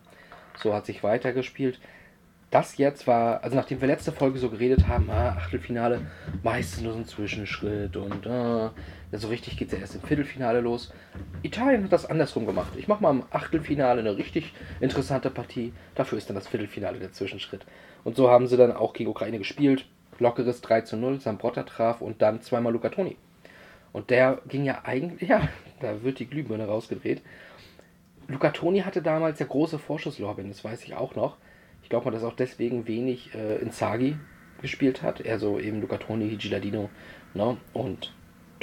So hat sich weitergespielt. Das jetzt war, also nachdem wir letzte Folge so geredet haben, ah, Achtelfinale, meistens nur so ein Zwischenschritt und ja, so richtig geht es ja erst im Viertelfinale los. Italien hat das andersrum gemacht. Ich mache mal im Achtelfinale eine richtig interessante Partie. Dafür ist dann das Viertelfinale der Zwischenschritt. Und so haben sie dann auch gegen Ukraine gespielt. Lockeres 3 zu 0, Sambrotta traf und dann zweimal Luca Toni. Und der ging ja eigentlich, ja, *laughs* da wird die Glühbirne rausgedreht. Luca Toni hatte damals ja große Vorschusslorbeeren, das weiß ich auch noch. Ich glaube mal, dass auch deswegen wenig äh, Inzaghi gespielt hat. Er so eben Luca Toni, Giladino. Ne? Und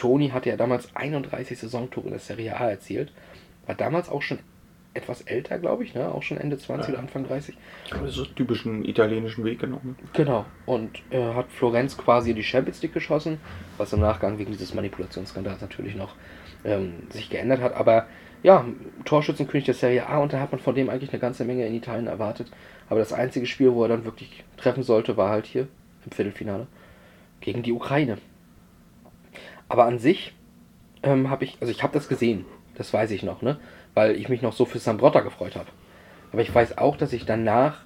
Toni hatte ja damals 31 Saisontore in der Serie A erzielt. War damals auch schon etwas älter, glaube ich, ne? auch schon Ende 20 Ja. oder Anfang 30. Aber so typischen italienischen Weg genommen. Genau. Und äh, hat Florenz quasi in die Champions League geschossen, was im Nachgang wegen dieses Manipulationsskandals natürlich noch ähm, sich geändert hat. Aber ja, Torschützenkönig der Serie A und da hat man von dem eigentlich eine ganze Menge in Italien erwartet. Aber das einzige Spiel, wo er dann wirklich treffen sollte, war halt hier im Viertelfinale gegen die Ukraine. Aber an sich ähm, habe ich, also ich habe das gesehen, das weiß ich noch, ne? Weil ich mich noch so für Sambrotta gefreut habe. Aber ich weiß auch, dass ich danach,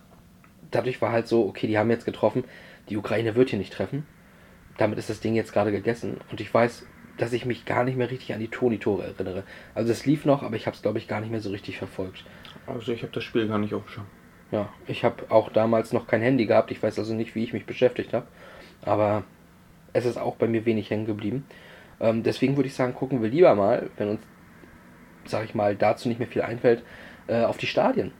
dadurch war halt so, okay, die haben jetzt getroffen, die Ukraine wird hier nicht treffen. Damit ist das Ding jetzt gerade gegessen. Und ich weiß, dass ich mich gar nicht mehr richtig an die Toni-Tore erinnere. Also es lief noch, aber ich habe es, glaube ich, gar nicht mehr so richtig verfolgt. Also ich habe das Spiel gar nicht aufgeschaut. Ja, ich habe auch damals noch kein Handy gehabt. Ich weiß also nicht, wie ich mich beschäftigt habe. Aber es ist auch bei mir wenig hängen geblieben. Ähm, deswegen würde ich sagen, gucken wir lieber mal, wenn uns, sag ich mal, dazu nicht mehr viel einfällt, äh, auf die Stadien.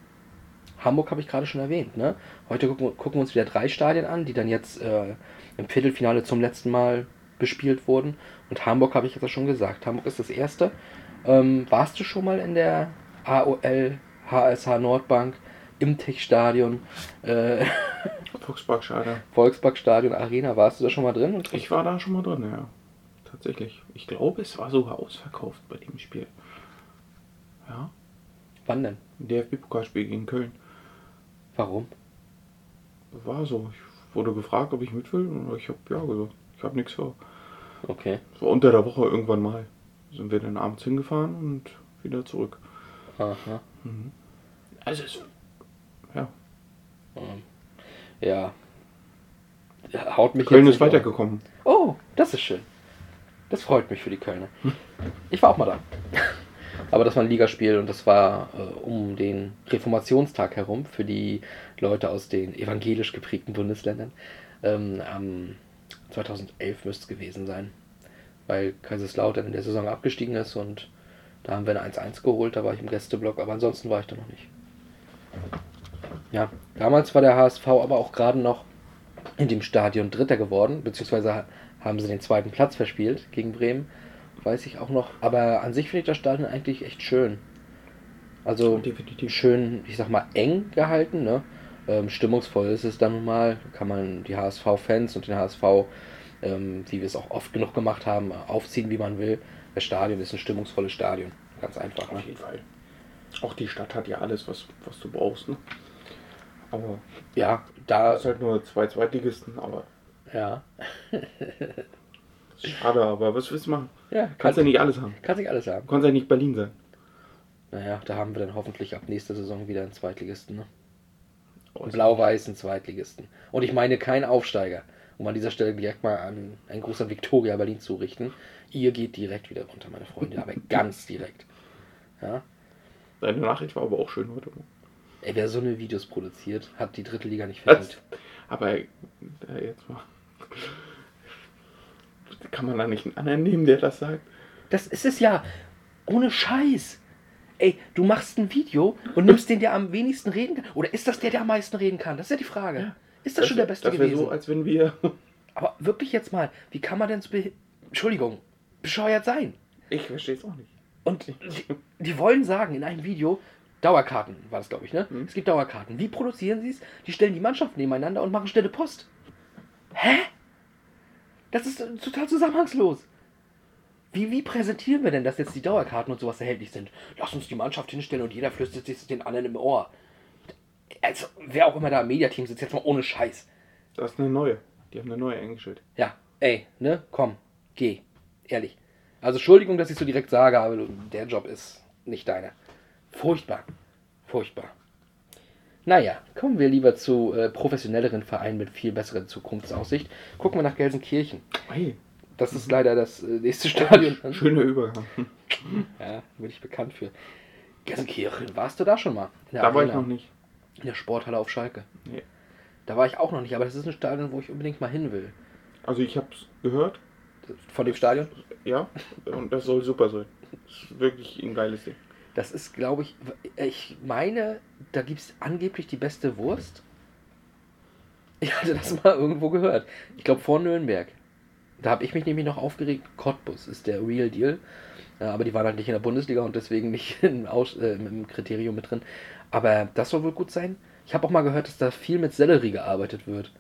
Hamburg habe ich gerade schon erwähnt. Ne? Heute gucken, gucken wir uns wieder drei Stadien an, die dann jetzt äh, im Viertelfinale zum letzten Mal bespielt wurden. Und Hamburg habe ich jetzt schon gesagt. Hamburg ist das erste. Ähm, warst du schon mal in der AOL HSH Nordbank im Tech-Stadion, äh, *laughs* Volksparkschade. Volksparkstadion, Arena? Warst du da schon mal drin? Ich war da schon mal drin, ja. Tatsächlich. Ich glaube, es war sogar ausverkauft bei dem Spiel. Ja. wann denn? DFB-Pokalspiel gegen Köln. Warum? War so. Ich wurde gefragt, ob ich mit will. Und ich habe ja gesagt. Ich habe nichts vor. Okay. Es war unter der Woche irgendwann mal. Sind wir dann abends hingefahren und wieder zurück. Aha. Also es. Ja. Ja. ja haut mich Köln jetzt ist weitergekommen. Oh, das ist schön. Das freut mich für die Kölner. Ich war auch mal da. Aber das war ein Ligaspiel und das war äh, um den Reformationstag herum für die Leute aus den evangelisch geprägten Bundesländern. Ähm, am 2011 müsste es gewesen sein, weil Kaiserslautern in der Saison abgestiegen ist und da haben wir eine 1-1 geholt, da war ich im Gästeblock, aber ansonsten war ich da noch nicht. Ja, damals war der HSV aber auch gerade noch in dem Stadion Dritter geworden, beziehungsweise haben sie den zweiten Platz verspielt gegen Bremen, weiß ich auch noch. Aber an sich finde ich das Stadion eigentlich echt schön. Also Definitiv. schön, ich sag mal, eng gehalten, ne? Ähm, stimmungsvoll ist es dann nun mal, kann man die HSV-Fans und den HSV, ähm, wie wir es auch oft genug gemacht haben, aufziehen, wie man will. Das Stadion ist ein stimmungsvolles Stadion. Ganz einfach. Ne? Auf jeden Fall. Auch die Stadt hat ja alles, was, was du brauchst. Ne? Aber Ja, da, es ist halt nur zwei Zweitligisten, aber ja. *laughs* schade, aber was willst du machen? Ja, Kannst ja nicht alles haben. Kann sich alles haben. Kannst ja nicht Berlin sein. Naja, da haben wir dann hoffentlich ab nächster Saison wieder einen Zweitligisten, ne? Oh, Blau-weißen Zweitligisten. Und ich meine kein Aufsteiger. Um an dieser Stelle direkt mal an ein großer Victoria Berlin zu richten. Ihr geht direkt wieder runter, meine Freunde, aber ganz direkt. Ja? Deine Nachricht war aber auch schön heute. Ey, wer so eine Videos produziert, hat die dritte Liga nicht verdient. Aber äh, jetzt mal. Kann man da nicht einen anderen nehmen, der das sagt? Das ist es ja. Ohne Scheiß. Ey, du machst ein Video und nimmst den, der am wenigsten reden kann. Oder ist das der, der am meisten reden kann? Das ist ja die Frage. Ist das, schon der Beste Das gewesen? so, als wenn wir. Aber wirklich jetzt mal, wie kann man denn so, Entschuldigung, bescheuert sein? Ich verstehe es auch nicht. Und die, die wollen sagen in einem Video, Dauerkarten war das, glaube ich, ne? Es gibt Dauerkarten. Wie produzieren sie es? Die stellen die Mannschaften nebeneinander und machen Stelle Post. Hä? Das ist äh, total zusammenhangslos. Wie, wie präsentieren wir denn, dass jetzt die Dauerkarten und sowas erhältlich sind? Lass uns die Mannschaft hinstellen und jeder flüstert sich den anderen im Ohr. Also, wer auch immer da im Mediateam sitzt, jetzt mal ohne Scheiß. Das ist eine neue. Die haben eine neue eingestellt. Ja, ey, ne, komm, geh. Ehrlich. Also, Entschuldigung, dass ich so direkt sage, aber der Job ist nicht deiner. Furchtbar. Furchtbar. Naja, kommen wir lieber zu äh, professionelleren Vereinen mit viel besseren Zukunftsaussicht. Gucken wir nach Gelsenkirchen. Hey, Das ist leider das äh, nächste *laughs* Stadion. schöner Übergang. *laughs* Ja, bin ich bekannt für. Gelsenkirchen, warst du da schon mal? Da war ich Arena? noch nicht. In der Sporthalle auf Schalke. Nee. Da war ich auch noch nicht, aber das ist ein Stadion, wo ich unbedingt mal hin will. Also ich hab's gehört, Von dem Stadion? ja, und das soll super sein. Das ist wirklich ein geiles Ding. Das ist, glaube ich, ich meine, da gibt es angeblich die beste Wurst. Ich hatte das mal irgendwo gehört. Ich glaube vor Nürnberg. Da habe ich mich nämlich noch aufgeregt. Cottbus ist der Real Deal. Ja, aber die waren halt nicht in der Bundesliga und deswegen nicht *laughs* im, Aus äh, im Kriterium mit drin. Aber das soll wohl gut sein. Ich habe auch mal gehört, dass da viel mit Sellerie gearbeitet wird.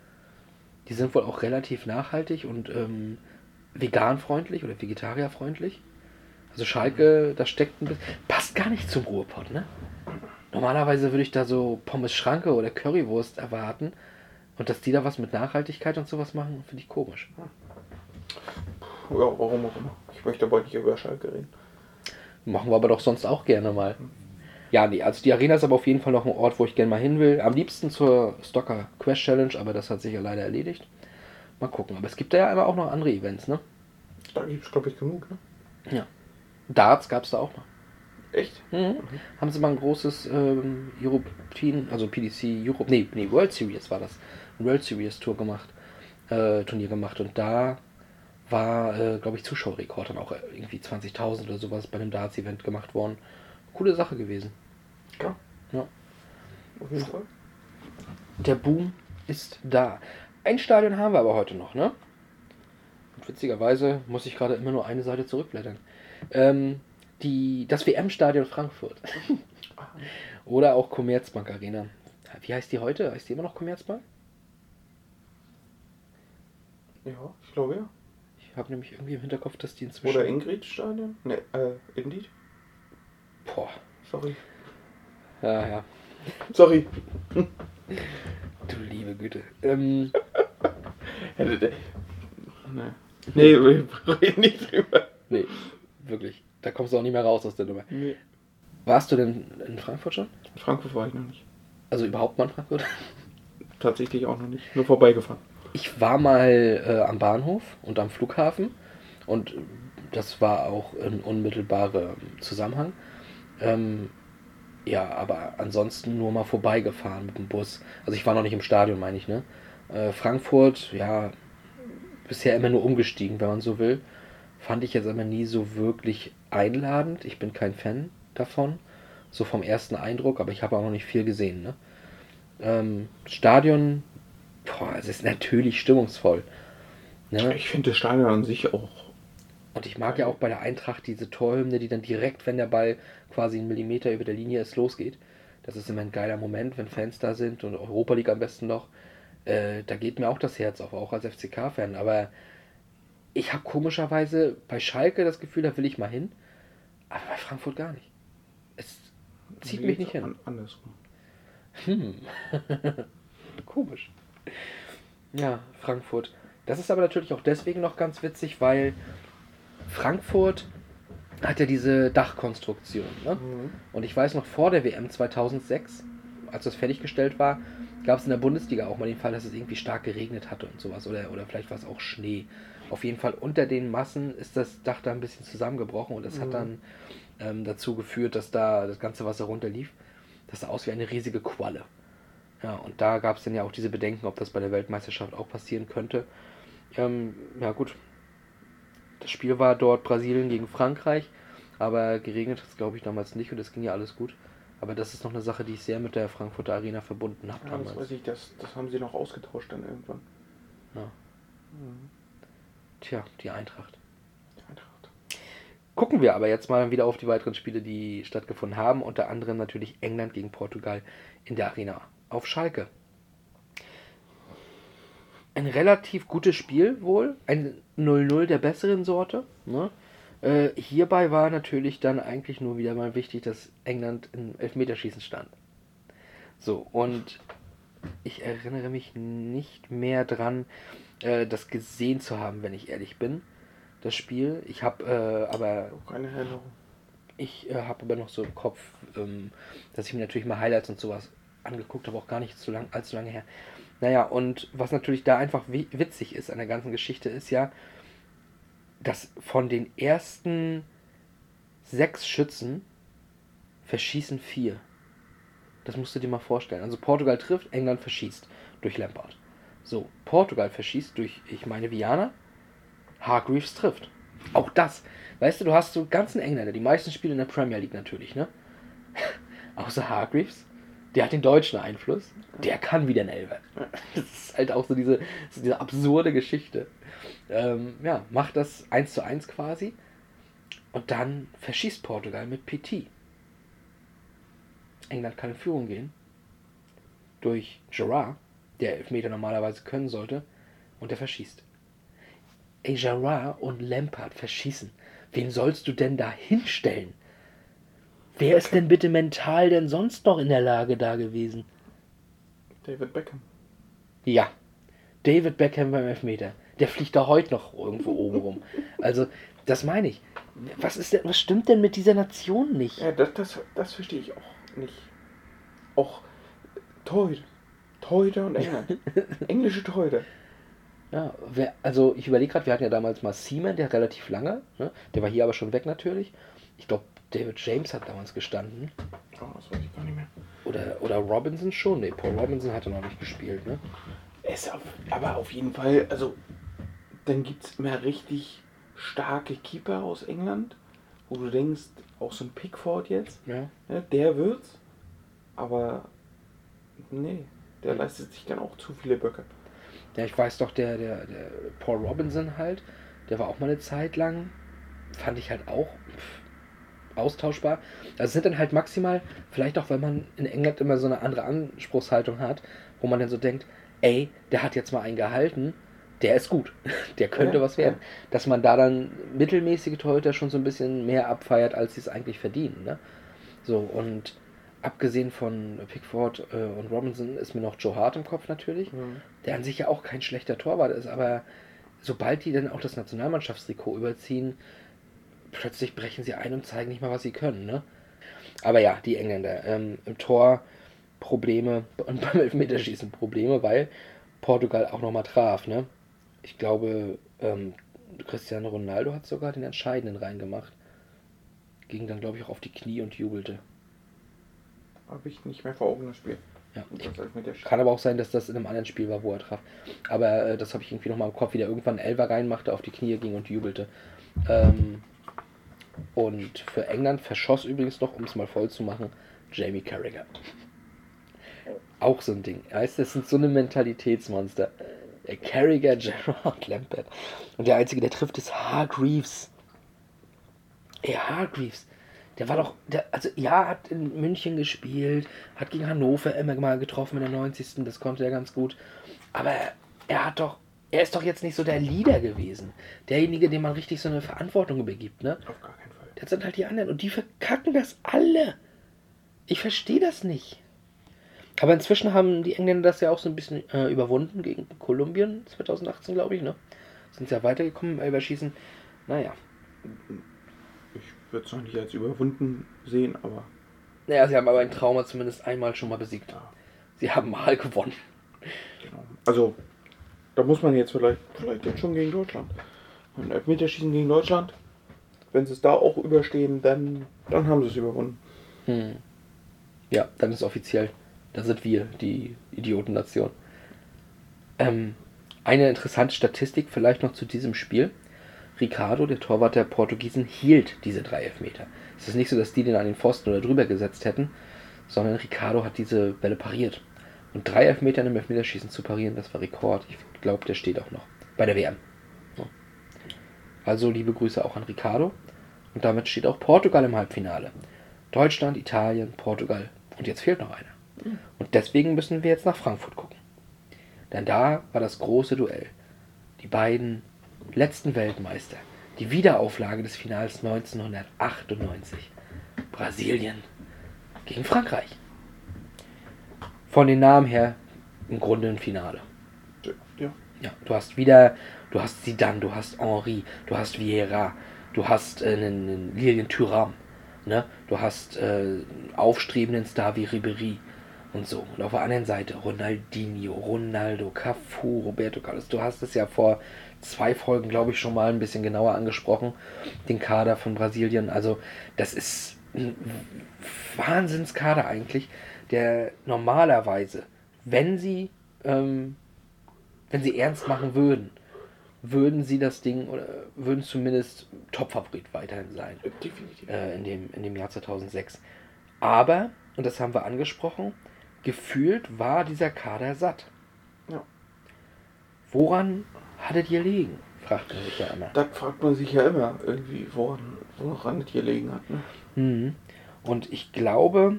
Die sind wohl auch relativ nachhaltig und ähm, veganfreundlich oder vegetarierfreundlich. Also Schalke, da steckt ein bisschen. Passt gar nicht zum Ruhrpott, ne? Normalerweise würde ich da so Pommes Schranke oder Currywurst erwarten. Und dass die da was mit Nachhaltigkeit und sowas machen, finde ich komisch. Ja, warum auch immer. Ich möchte aber nicht über Schalke reden. Machen wir aber doch sonst auch gerne mal. Ja, nee, also die Arena ist aber auf jeden Fall noch ein Ort, wo ich gerne mal hin will. Am liebsten zur Stocker Quest Challenge, aber das hat sich ja leider erledigt. Mal gucken. Aber es gibt da ja immer auch noch andere Events, ne? Da gibt's, glaube ich, genug, ne? Ja. Darts gab es da auch noch. Echt? Mhm. Haben sie mal ein großes ähm, European, also PDC Europe, nee, nee, World Series war das. World Series Tour gemacht, äh, Turnier gemacht und da war, äh, glaube ich, Zuschauerrekord dann auch irgendwie 20.000 oder sowas bei einem Darts-Event gemacht worden. Coole Sache gewesen. Ja. Ja. Auf jeden Fall. Der Boom ist da. Ein Stadion haben wir aber heute noch, ne? Und witzigerweise muss ich gerade immer nur eine Seite zurückblättern. Ähm, die, das WM-Stadion Frankfurt. *laughs* Oder auch Commerzbank Arena. Wie heißt die heute? Heißt die immer noch Commerzbank? Ja, ich glaube ja. Ich habe nämlich irgendwie im Hinterkopf, dass die inzwischen. Oder Ingrid-Stadion? Ne, äh, Indeed? Boah. Sorry. Ja, ja. Sorry. *laughs* Du liebe Güte. Ähm, *laughs* Hätte der. Ne. Nee, wir reden nicht drüber. nee, wirklich. Da kommst du auch nicht mehr raus aus der Nummer. Nee. Warst du denn in Frankfurt schon? In Frankfurt war ich noch nicht. Also überhaupt mal in Frankfurt? *laughs* Tatsächlich auch noch nicht. Nur vorbeigefahren. Ich war mal äh, am Bahnhof und am Flughafen und das war auch ein unmittelbarer Zusammenhang. Ähm, ja, aber ansonsten nur mal vorbeigefahren mit dem Bus. Also ich war noch nicht im Stadion, meine ich, ne? Äh, Frankfurt, ja, bisher immer nur umgestiegen, wenn man so will. Fand ich jetzt aber nie so wirklich einladend. Ich bin kein Fan davon. So vom ersten Eindruck, aber ich habe auch noch nicht viel gesehen, ne? Ähm, Stadion, boah, es ist natürlich stimmungsvoll. Ne? Ich finde das Stadion an sich auch. Und ich mag ja auch bei der Eintracht diese Torhymne, die dann direkt, wenn der Ball quasi einen Millimeter über der Linie ist, losgeht. Das ist immer ein geiler Moment, wenn Fans da sind und Europa League am besten noch. Äh, da geht mir auch das Herz auf, auch als FCK-Fan. Aber ich habe komischerweise bei Schalke das Gefühl, da will ich mal hin. Aber bei Frankfurt gar nicht. Es zieht mich nicht hin. An, andersrum. Hm. *laughs* Komisch. Ja, Frankfurt. Das ist aber natürlich auch deswegen noch ganz witzig, weil Frankfurt hat ja diese Dachkonstruktion. Ne? Und ich weiß noch vor der WM 2006, als das fertiggestellt war, gab es in der Bundesliga auch mal den Fall, dass es irgendwie stark geregnet hatte und sowas. Oder, oder vielleicht war es auch Schnee. Auf jeden Fall unter den Massen ist das Dach da ein bisschen zusammengebrochen und das hat dann ähm, dazu geführt, dass da das ganze Wasser runterlief. Das sah aus wie eine riesige Qualle. Ja, und da gab es dann ja auch diese Bedenken, ob das bei der Weltmeisterschaft auch passieren könnte. Ähm, ja, gut. Das Spiel war dort Brasilien gegen Frankreich, aber geregnet hat es, glaube ich, damals nicht und es ging ja alles gut. Aber das ist noch eine Sache, die ich sehr mit der Frankfurter Arena verbunden habe Ja, das damals. weiß ich, das, das haben sie noch ausgetauscht dann irgendwann. Tja, die Eintracht. Gucken wir aber jetzt mal wieder auf die weiteren Spiele, die stattgefunden haben. Unter anderem natürlich England gegen Portugal in der Arena auf Schalke. Ein relativ gutes Spiel wohl. Ein 0-0 der besseren Sorte. Ne? Äh, hierbei war natürlich dann eigentlich nur wieder mal wichtig, dass England im Elfmeterschießen stand. So, und ich erinnere mich nicht mehr dran, äh, das gesehen zu haben, wenn ich ehrlich bin, das Spiel. Ich habe äh, aber Keine Erinnerung. ich äh, habe aber noch so im Kopf, ähm, dass ich mir natürlich mal Highlights und sowas angeguckt habe, auch gar nicht zu lang, allzu lange her. Naja, und was natürlich da einfach wi- witzig ist an der ganzen Geschichte, ist ja, dass von den ersten sechs Schützen verschießen vier. Das musst du dir mal vorstellen. Also Portugal trifft, England verschießt durch Lampard. So, Portugal verschießt durch, ich meine, Viana, Hargreaves trifft. Auch das. Weißt du, du hast so ganzen Engländer, die meisten Spiele in der Premier League natürlich, ne? *laughs* Außer Hargreaves. Der hat den deutschen Einfluss. Der kann wieder ein Elfer. *laughs* Das ist halt auch so diese, so diese absurde Geschichte. Ähm, ja, macht das 1 zu 1 quasi. Und dann verschießt Portugal mit PT. England kann in Führung gehen. Durch Gerard, der Elfmeter normalerweise können sollte. Und der verschießt. Gerard und Lampard verschießen. Wen sollst du denn da hinstellen? Wer ist denn bitte mental denn sonst noch in der Lage da gewesen? David Beckham. Ja, David Beckham beim Elfmeter. Der fliegt da heute noch irgendwo oben rum. Also, das meine ich. Was, ist denn, was stimmt denn mit dieser Nation nicht? Ja, das, das, das verstehe ich auch nicht. Auch Torhüter. Torhüter und England. Englische Torhüter. Ja, wer, also ich überlege gerade, wir hatten ja damals mal Seaman, der relativ lange, ne? der war hier aber schon weg natürlich. Ich glaube, David James hat damals gestanden. Oh, das weiß ich gar nicht mehr. Oder, oder Robinson schon. Ne, Paul Robinson hatte noch nicht gespielt. Ne? Ist auf, aber auf jeden Fall, also dann gibt es immer richtig starke Keeper aus England, wo du denkst, auch so ein Pickford jetzt, Ja. ne, der wird's, aber nee, der leistet sich dann auch zu viele Böcke. Ja, ich weiß doch, der, der, der Paul Robinson halt, der war auch mal eine Zeit lang, fand ich halt auch pff, austauschbar. Also sind dann halt maximal, vielleicht auch, weil man in England immer so eine andere Anspruchshaltung hat, wo man dann so denkt, ey, der hat jetzt mal einen gehalten, der ist gut, *laughs* der könnte Ja, was werden. Dass man da dann mittelmäßige Torhüter schon so ein bisschen mehr abfeiert, als sie es eigentlich verdienen. Ne? So, und abgesehen von Pickford äh, und Robinson ist mir noch Joe Hart im Kopf natürlich der an sich ja auch kein schlechter Torwart ist, aber sobald die dann auch das Nationalmannschaftstrikot überziehen, plötzlich brechen sie ein und zeigen nicht mal, was sie können, ne? Aber ja, die Engländer. Ähm, Im Tor Probleme *laughs* und beim Elfmeterschießen Probleme, weil Portugal auch nochmal traf, ne? Ich glaube, ähm, Cristiano Ronaldo hat sogar den entscheidenden reingemacht. Ging dann, glaube ich, auch auf die Knie und jubelte. Habe ich nicht mehr vor Augen das Spiel. Ja, Kann aber auch sein, dass das in einem anderen Spiel war, wo er traf. Aber äh, das habe ich irgendwie nochmal im Kopf, wie der irgendwann einen Elfer reinmachte, auf die Knie ging und jubelte. Ähm, und für England verschoss übrigens noch, um es mal voll zu machen, Jamie Carragher. *laughs* Auch so ein Ding. Weißt das sind so eine Mentalitätsmonster. Der Carragher, *laughs* Gerard Lampert. Und der Einzige, der trifft, ist Hargreaves. Ey, Hargreaves. Der war doch, der, also ja, hat in München gespielt, hat gegen Hannover immer mal getroffen in der 90. Das konnte er ganz gut. Aber er hat doch, er ist doch jetzt nicht so der Leader gewesen. Derjenige, dem man richtig so eine Verantwortung übergibt, ne? Auf gar keinen Fall. Das sind halt die anderen und die verkacken das alle. Ich verstehe das nicht. Aber inzwischen haben die Engländer das ja auch so ein bisschen äh, überwunden gegen Kolumbien 2018, glaube ich, ne? Sind ja weitergekommen im Elberschießen. Naja. Ich würde es noch nicht als überwunden sehen, aber Naja, sie haben aber ein Trauma zumindest einmal schon mal besiegt. Ja. Sie haben mal gewonnen. genau. Also, da muss man jetzt vielleicht, vielleicht jetzt schon gegen Deutschland. Ein Elfmeterschießen gegen Deutschland. Wenn sie es da auch überstehen, dann, dann haben sie es überwunden. Hm. Ja, dann ist offiziell. Da sind wir, die Idiotennation. Ähm, eine interessante Statistik vielleicht noch zu diesem Spiel. Ricardo, der Torwart der Portugiesen, hielt diese drei Elfmeter. Es ist nicht so, dass die den an den Pfosten oder drüber gesetzt hätten, sondern Ricardo hat diese Bälle pariert. Und drei Elfmeter in einem Elfmeterschießen zu parieren, das war Rekord. Ich glaube, der steht auch noch. Bei der WM. So. Also liebe Grüße auch an Ricardo. Und damit steht auch Portugal im Halbfinale. Deutschland, Italien, Portugal. Und jetzt fehlt noch einer. Und deswegen müssen wir jetzt nach Frankfurt gucken. Denn da war das große Duell. Die beiden letzten Weltmeister, die Wiederauflage des Finals 1998. Brasilien gegen Frankreich. Von den Namen her im Grunde ein Finale. Ja. Ja, du hast wieder, du hast Zidane, du hast Henri, du hast Vieira, du hast äh, einen, einen Lilian Thuram, ne? Du hast äh, aufstrebenden Star wie Ribéry und so. Und auf der anderen Seite Ronaldinho, Ronaldo, Cafu, Roberto Carlos. Du hast es ja vor zwei Folgen, glaube ich, schon mal ein bisschen genauer angesprochen, den Kader von Brasilien. Also das ist ein Wahnsinnskader eigentlich, der normalerweise, wenn sie ähm, wenn sie ernst machen würden, würden sie das Ding oder würden zumindest Topfavorit weiterhin sein Definitiv. äh, in, dem, in dem Jahr 2006. Aber, und das haben wir angesprochen, gefühlt war dieser Kader satt. Ja. Woran hattet ihr liegen? fragt man sich ja immer. Das fragt man sich ja immer irgendwie, woran, woran das hier liegen hat. Ne? Mhm. Und ich glaube,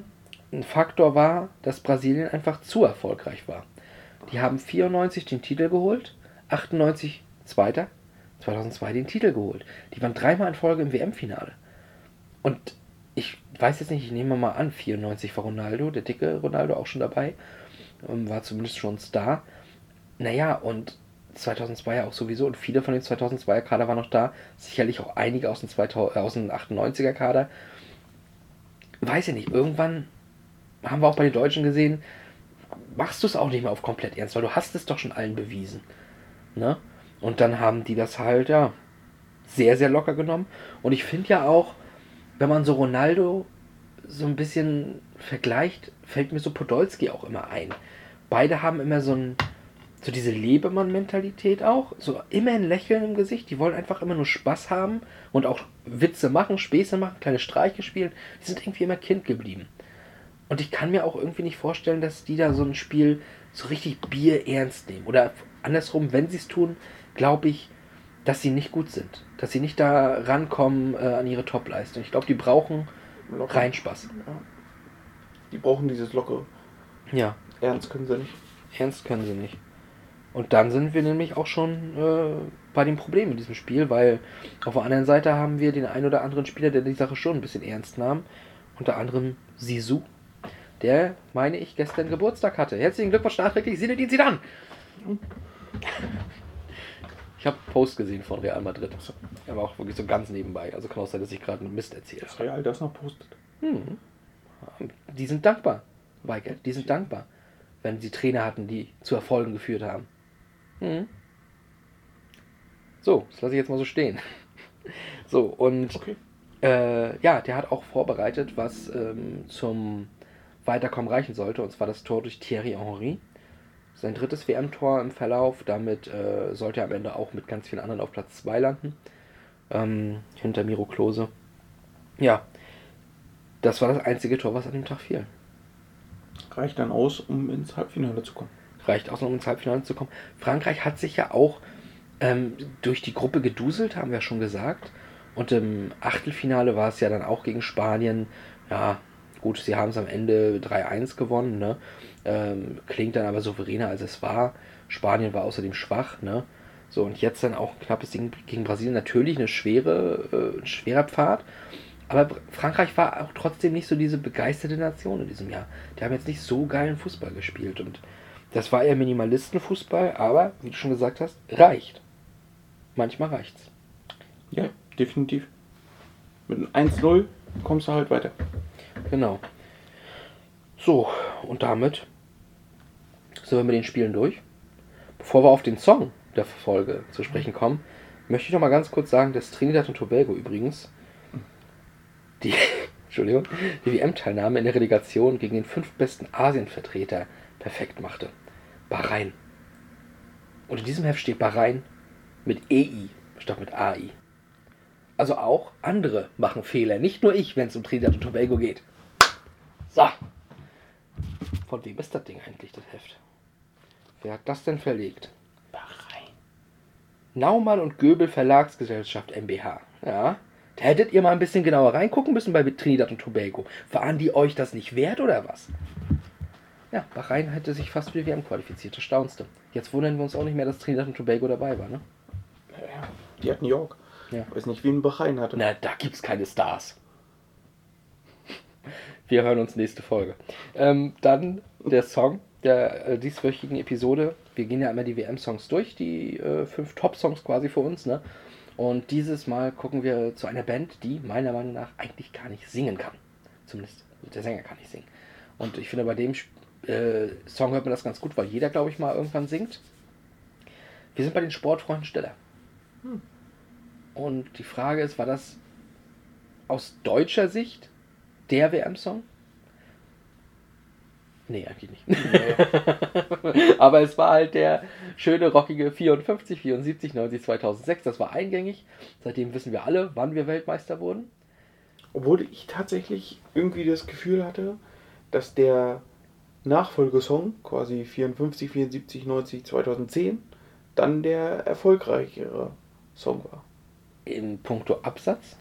ein Faktor war, dass Brasilien einfach zu erfolgreich war. Die haben 94 den Titel geholt, 98 Zweiter, 2002 den Titel geholt. Die waren dreimal in Folge im WM-Finale. Und weiß jetzt nicht, ich nehme mal an, 94 war Ronaldo, der dicke Ronaldo auch schon dabei, ähm, war zumindest schon Star. Naja, und 2002 ja auch sowieso, und viele von den 2002er Kader waren noch da, sicherlich auch einige aus dem, 2000, äh, aus dem 98er Kader. Weiß ich nicht, irgendwann haben wir auch bei den Deutschen gesehen, machst du es auch nicht mehr auf komplett ernst, weil du hast es doch schon allen bewiesen. Ne? Und dann haben die das halt, ja, sehr, sehr locker genommen. Und ich finde ja auch, wenn man so Ronaldo so ein bisschen vergleicht, fällt mir so Podolski auch immer ein. Beide haben immer so ein, so diese Lebemann-Mentalität auch, so immer ein Lächeln im Gesicht. Die wollen einfach immer nur Spaß haben und auch Witze machen, Späße machen, kleine Streiche spielen. Die sind irgendwie immer Kind geblieben. Und ich kann mir auch irgendwie nicht vorstellen, dass die da so ein Spiel so richtig Bier ernst nehmen. Oder andersrum, wenn sie es tun, glaube ich, dass sie nicht gut sind. Dass sie nicht da rankommen äh, an ihre Topleistung. Ich glaube, die brauchen Locker. rein Spaß. Die brauchen dieses lockere. Ja, Ernst können sie nicht. ernst können sie nicht. Und dann sind wir nämlich auch schon äh, bei dem Problem in diesem Spiel, weil auf der anderen Seite haben wir den einen oder anderen Spieler, der die Sache schon ein bisschen ernst nahm. Unter anderem Sisu, der, meine ich, gestern Geburtstag hatte. Herzlichen Glückwunsch nachträglich, Zinedine Zidane! Ich habe Post gesehen von Real Madrid. Er war auch wirklich so ganz nebenbei. Also kann auch sein, dass ich gerade einen Mist erzähle. Das Real das noch postet. Hm. Die sind dankbar, Weigel. Die sind dankbar, wenn sie Trainer hatten, die zu Erfolgen geführt haben. Hm. So, das lasse ich jetzt mal so stehen. *laughs* So, und Okay. äh, ja, der hat auch vorbereitet, was ähm, zum Weiterkommen reichen sollte. Und zwar das Tor durch Thierry Henry. Sein drittes WM-Tor im Verlauf. Damit äh, sollte er am Ende auch mit ganz vielen anderen auf Platz 2 landen. Ähm, hinter Miro Klose. Ja, das war das einzige Tor, was an dem Tag fiel. Reicht dann aus, um ins Halbfinale zu kommen. Reicht aus, um ins Halbfinale zu kommen. Frankreich hat sich ja auch ähm, durch die Gruppe geduselt, haben wir schon gesagt. Und im Achtelfinale war es ja dann auch gegen Spanien. Ja, gut, sie haben es am Ende 3-1 gewonnen. Ne? Ähm, klingt dann aber souveräner, als es war. Spanien war außerdem schwach. Ne? So, und jetzt dann auch ein knappes Ding gegen Brasilien. Natürlich eine schwere, äh, ein schwerer Pfad. Aber Frankreich war auch trotzdem nicht so diese begeisterte Nation in diesem Jahr. Die haben jetzt nicht so geilen Fußball gespielt. Und das war eher Minimalistenfußball, aber, wie du schon gesagt hast, reicht. Manchmal reicht's. Ja, definitiv. Mit einem 1-0 kommst du halt weiter. Genau. So, und damit sind wir mit den Spielen durch. Bevor wir auf den Song der Folge zu sprechen kommen, möchte ich noch mal ganz kurz sagen, dass Trinidad und Tobago übrigens die, *laughs* Entschuldigung, die WM-Teilnahme in der Relegation gegen den fünf besten Asienvertreter perfekt machte. Bahrain. Und in diesem Heft steht Bahrain mit EI statt mit AI. Also auch andere machen Fehler, nicht nur ich, wenn es um Trinidad und Tobago geht. So. Von wem ist das Ding eigentlich, das Heft? Wer hat das denn verlegt? Bahrain. Naumann und Göbel Verlagsgesellschaft MBH. Ja. Da hättet ihr mal ein bisschen genauer reingucken müssen bei Trinidad und Tobago. Waren die euch das nicht wert oder was? Ja, Bahrain hätte sich fast für die WM qualifiziert, das staunste. Jetzt wundern wir uns auch nicht mehr, dass Trinidad und Tobago dabei war, ne? Ja, die hat New York. Ja. Weiß nicht, wie ein Bahrain hatte. Na, da gibt's keine Stars. Wir hören uns nächste Folge. Ähm, dann der Song der äh, dieswöchigen Episode. Wir gehen ja immer die WM-Songs durch, die äh, fünf Top-Songs quasi für uns. Ne? Und dieses Mal gucken wir zu einer Band, die meiner Meinung nach eigentlich gar nicht singen kann. Zumindest der Sänger kann nicht singen. Und ich finde, bei dem äh, Song hört man das ganz gut, weil jeder, glaube ich, mal irgendwann singt. Wir sind bei den Sportfreunden Steller. Und die Frage ist, war das aus deutscher Sicht der WM-Song? Nee, eigentlich nicht. Aber es war halt der schöne, rockige 54, 74, 90, 2006. Das war eingängig. Seitdem wissen wir alle, wann wir Weltmeister wurden. Obwohl ich tatsächlich irgendwie das Gefühl hatte, dass der Nachfolgesong, quasi 54, 74, 90, 2010, dann der erfolgreichere Song war. In puncto Absatz?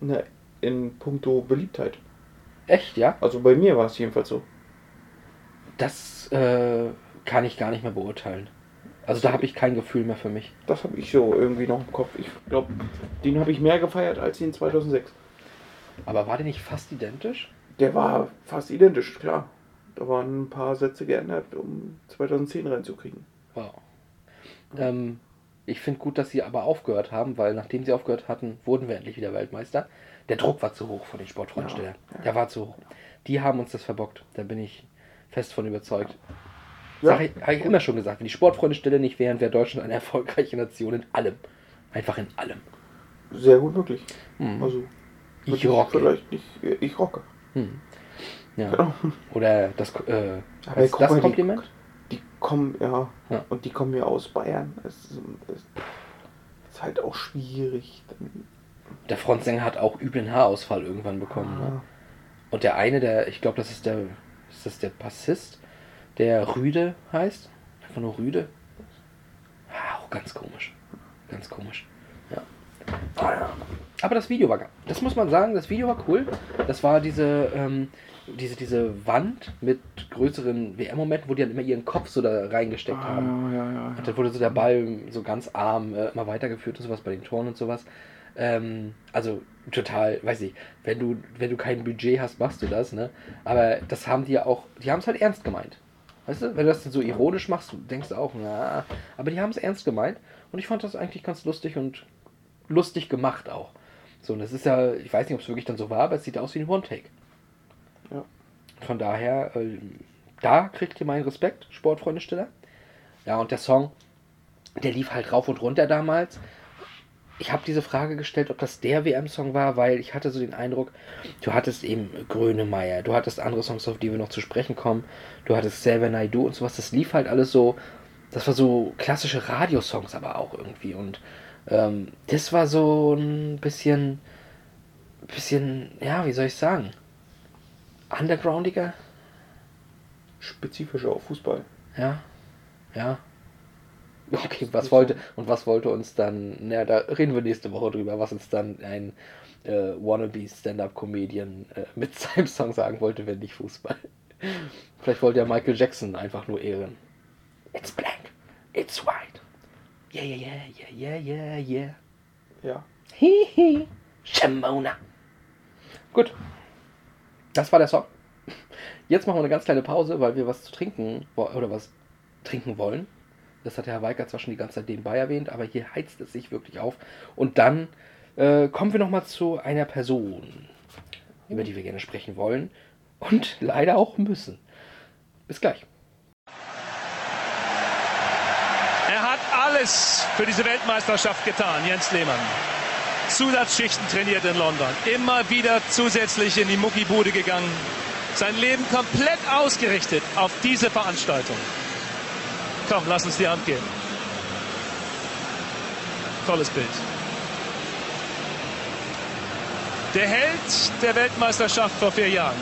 Ne, in puncto Beliebtheit. Echt, ja? Also bei mir war es jedenfalls so. Das äh, kann ich gar nicht mehr beurteilen. Also da habe ich kein Gefühl mehr für mich. Das habe ich so irgendwie noch im Kopf. Ich glaube, den habe ich mehr gefeiert als den 2006. Aber war der nicht fast identisch? Der war fast identisch, klar. Da waren ein paar Sätze geändert, um 2010 reinzukriegen. Wow. Ähm, ich finde gut, dass sie aber aufgehört haben, weil nachdem sie aufgehört hatten, wurden wir endlich wieder Weltmeister. Der Druck war zu hoch von den Sportfreundstellern. Ja, ja. Der war zu hoch. Die haben uns das verbockt. Da bin ich fest von überzeugt. Ja. Habe ich immer schon gesagt, wenn die Sportfreunde-Stelle nicht wären, wäre Deutschland eine erfolgreiche Nation in allem. Einfach in allem. Sehr gut möglich. Hm. Also, Ich rocke. Vielleicht nicht, ich rocke. Hm. Ja. Genau. Oder das, äh, das mal, die- Kompliment? Die kommen, ja, Ja. und die kommen ja aus Bayern. Es ist, es ist halt auch schwierig. Der Frontsänger hat auch üblen Haarausfall irgendwann bekommen. Ne? ah, Und der eine, der, ich glaube, das ist der, ist das der Bassist, der Rüde heißt? Einfach nur Rüde? Ah, auch ganz komisch. Ganz komisch. Ja. ah, ja. Aber das Video war, das muss man sagen, das Video war cool. Das war diese, ähm, diese, diese Wand mit größeren WM-Momenten, wo die dann immer ihren Kopf so da reingesteckt haben. Ah, ja, ja, Und ja. dann wurde so der Ball so ganz arm äh, immer weitergeführt und sowas bei den Toren und sowas. Ähm, also total, weiß ich, wenn du, wenn du kein Budget hast, machst du das, ne? Aber das haben die ja auch, die haben es halt ernst gemeint. Weißt du, wenn du das dann so ironisch machst, denkst du auch, na, aber die haben es ernst gemeint und ich fand das eigentlich ganz lustig und lustig gemacht auch. So, und das ist ja, ich weiß nicht, ob es wirklich dann so war, aber es sieht aus wie ein One-Take. Ja. Von daher, äh, da kriegt ihr meinen Respekt, Sportfreunde Stiller. Ja, und der Song, der lief halt rauf und runter damals. Ich habe diese Frage gestellt, ob das der WM-Song war, weil ich hatte so den Eindruck, du hattest eben Grönemeyer, du hattest andere Songs, auf die wir noch zu sprechen kommen, du hattest Selber Naidu und sowas, das lief halt alles so, das war so klassische Radiosongs aber auch irgendwie und ähm, das war so ein bisschen, bisschen, ja, wie soll ich sagen, undergroundiger, Spezifisch auf Fußball. ja, ja. *laughs* Okay, was wollte und was wollte uns dann? Na, da reden wir nächste Woche drüber, was uns dann ein äh, wannabe Stand-up-Comedian äh, mit *laughs* seinem Song sagen wollte, wenn nicht Fußball. *laughs* Vielleicht wollte er Michael Jackson einfach nur ehren. It's black, it's white. Yeah, yeah, yeah, yeah, yeah, yeah, yeah. Ja. Hihi. Shimona. Gut. Das war der Song. Jetzt machen wir eine ganz kleine Pause, weil wir was zu trinken oder was trinken wollen. Das hat Herr Weiker zwar schon die ganze Zeit nebenbei erwähnt, aber hier heizt es sich wirklich auf. Und dann äh, kommen wir nochmal zu einer Person, über die wir gerne sprechen wollen und *laughs* leider auch müssen. Bis gleich. Er hat alles für diese Weltmeisterschaft getan, Jens Lehmann. Zusatzschichten trainiert in London, immer wieder zusätzlich in die Muckibude gegangen. Sein Leben komplett ausgerichtet auf diese Veranstaltung. Komm, lass uns die Hand geben. Tolles Bild. Der Held der Weltmeisterschaft vor vier Jahren,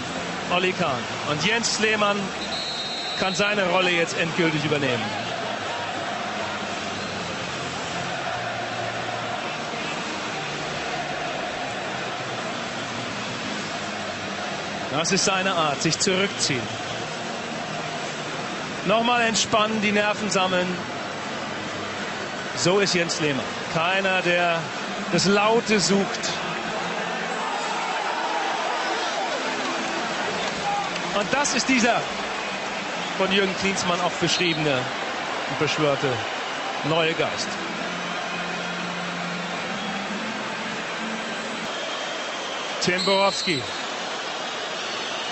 Olli Kahn. Und Jens Lehmann kann seine Rolle jetzt endgültig übernehmen. Das ist seine Art, sich zurückziehen. Nochmal entspannen, die Nerven sammeln. So ist Jens Lehmann. Keiner, der das Laute sucht. Und das ist dieser von Jürgen Klinsmann auch beschriebene und beschwörte neue Geist. Tim Borowski.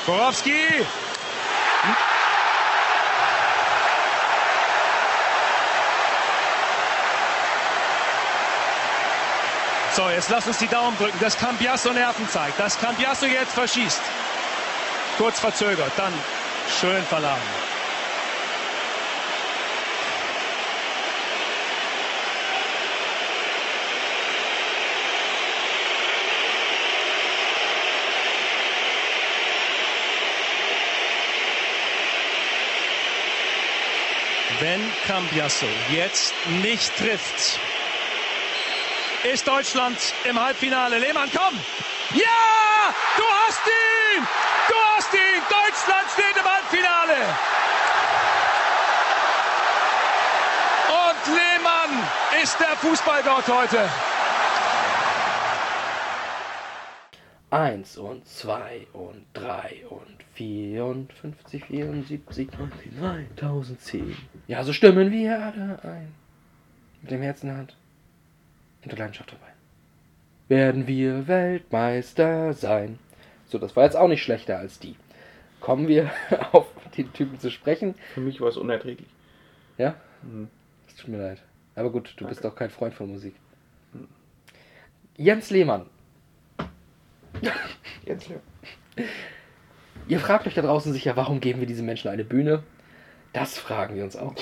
Borowski! So, jetzt lass uns die Daumen drücken, dass Cambiasso Nerven zeigt, dass Cambiasso jetzt verschießt. Kurz verzögert, dann schön verladen. Wenn Cambiasso jetzt nicht trifft, ist Deutschland im Halbfinale. Lehmann, komm! Ja! Du hast ihn! Du hast ihn! Deutschland steht im Halbfinale! Und Lehmann ist der Fußballgott heute. Eins und zwei und drei und vier und 50, 74 und 3010. Ja, so stimmen wir alle ein. Mit dem Herzen in der Hand und der Leidenschaft dabei. Werden wir Weltmeister sein. So, das war jetzt auch nicht schlechter als die. Kommen wir *laughs* auf die Typen zu sprechen. Für mich war es unerträglich. Ja? Mhm. Es tut mir leid. Aber gut, du bist Danke. doch kein Freund von Musik. Jens Lehmann. Jetzt ja. Ihr fragt euch da draußen sicher, warum geben wir diesen Menschen eine Bühne? Das fragen wir uns auch.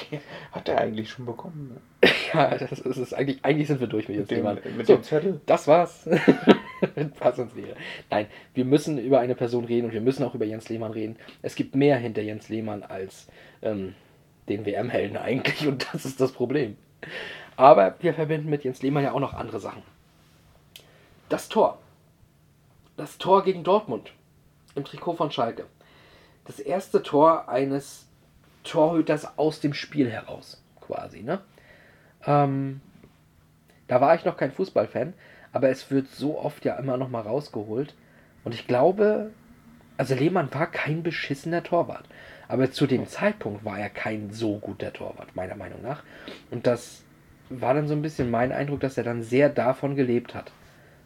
Hat er eigentlich schon bekommen? Ne? *laughs* Ja, das ist, ist eigentlich, eigentlich sind wir durch mit Jens Mit dem, Lehmann. mit So, dem Zettel? das war's. *laughs* Was uns wäre. Nein, wir müssen über eine Person reden und wir müssen auch über Jens Lehmann reden. Es gibt mehr hinter Jens Lehmann als ähm, den WM-Helden eigentlich und das ist das Problem. Aber wir verbinden mit Jens Lehmann ja auch noch andere Sachen. Das Tor. Das Tor gegen Dortmund im Trikot von Schalke. Das erste Tor eines Torhüters aus dem Spiel heraus, quasi. Ne? Ähm, da war ich noch kein Fußballfan, aber es wird so oft ja immer noch mal rausgeholt. Und ich glaube, also Lehmann war kein beschissener Torwart. Aber zu dem Zeitpunkt war er kein so guter Torwart, meiner Meinung nach. Und das war dann so ein bisschen mein Eindruck, dass er dann sehr davon gelebt hat.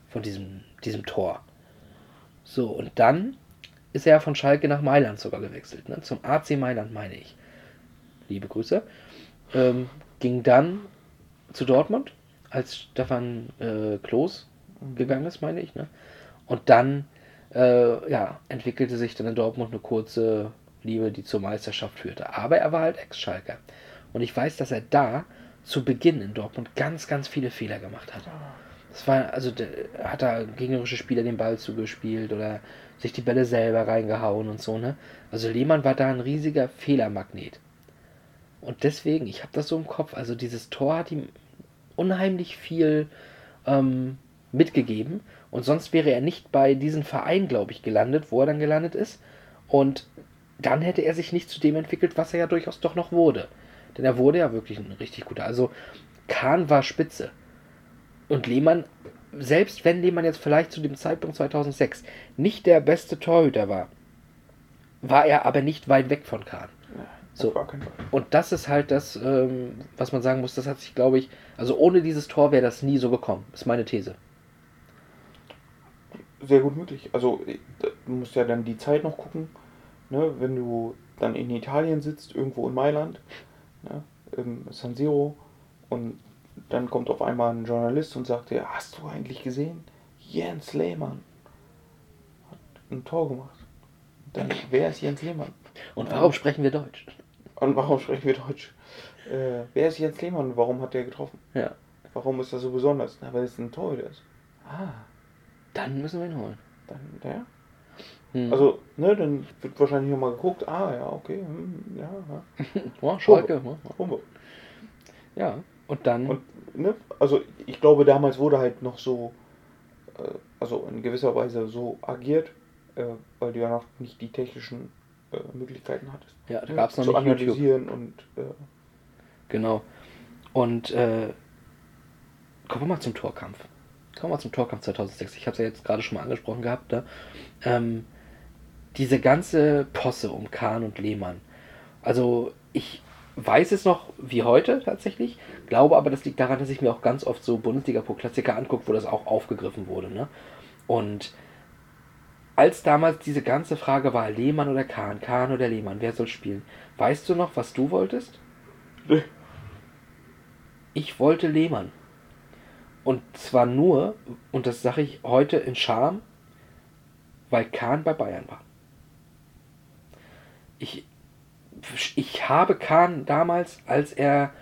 Von diesem, diesem Tor. So, und dann ist er von Schalke nach Mailand sogar gewechselt. Ne? Zum AC Mailand, meine ich. Liebe Grüße. Ähm, ging dann zu Dortmund, als Stefan äh, Klos gegangen ist, meine ich. Ne? Und dann äh, ja, entwickelte sich dann in Dortmund eine kurze Liebe, die zur Meisterschaft führte. Aber er war halt Ex-Schalker. Und ich weiß, dass er da zu Beginn in Dortmund ganz, ganz viele Fehler gemacht hat. Das war, also der, hat da gegnerische Spieler den Ball zugespielt oder sich die Bälle selber reingehauen und so, ne? Also Lehmann war da ein riesiger Fehlermagnet. Und deswegen, ich habe das so im Kopf, also dieses Tor hat ihm unheimlich viel ähm, mitgegeben und sonst wäre er nicht bei diesem Verein, glaube ich, gelandet, wo er dann gelandet ist. Und dann hätte er sich nicht zu dem entwickelt, was er ja durchaus doch noch wurde. Denn er wurde ja wirklich ein richtig guter. Also Kahn war spitze. Und Lehmann, selbst wenn Lehmann jetzt vielleicht zu dem Zeitpunkt 2006 nicht der beste Torhüter war, war er aber nicht weit weg von Kahn. So. Auf gar keinen Fall. Und das ist halt das, ähm, was man sagen muss, das hat sich, glaube ich, also ohne dieses Tor wäre das nie so gekommen, ist meine These. Sehr gut möglich. Also äh, du musst ja dann die Zeit noch gucken, ne? wenn du dann in Italien sitzt, irgendwo in Mailand, ne? im San Siro und dann kommt auf einmal ein Journalist und sagt dir, hast du eigentlich gesehen? Jens Lehmann hat ein Tor gemacht. Dann, wer ist Jens Lehmann? Und warum sprechen wir Deutsch? Und warum sprechen wir Deutsch? Äh, wer ist Jens Lehmann und warum hat der getroffen? Ja, Warum ist das so besonders? Na, weil es ein Torhüter ist. Ah, dann müssen wir ihn holen. dann der? Hm. Also, ne, dann wird wahrscheinlich nochmal geguckt, ah ja, okay, hm, ja, ja. *laughs* ja, Schalke. Humbe. Ja, und dann. Und, ne, also ich glaube, damals wurde halt noch so, äh, also in gewisser Weise so agiert, äh, weil du ja noch nicht die technischen äh, Möglichkeiten hattest. ja, da ne, gab es noch zu nicht YouTube. analysieren und äh, Genau. Und äh, kommen wir mal zum Torkampf. kommen wir zum Torkampf 2006. Ich habe es ja jetzt gerade schon mal angesprochen gehabt. Ne? Ähm, diese ganze Posse um Kahn und Lehmann. Also ich weiß es noch wie heute tatsächlich, glaube aber, das liegt daran, dass ich mir auch ganz oft so Bundesliga-Pro-Klassiker angucke, wo das auch aufgegriffen wurde. Ne? Und als damals diese ganze Frage war, Lehmann oder Kahn, Kahn oder Lehmann, wer soll spielen? Weißt du noch, was du wolltest? Nee. Ich wollte Lehmann. Und zwar nur, und das sage ich heute in Scham, weil Kahn bei Bayern war. Ich, ich habe Kahn damals, als er,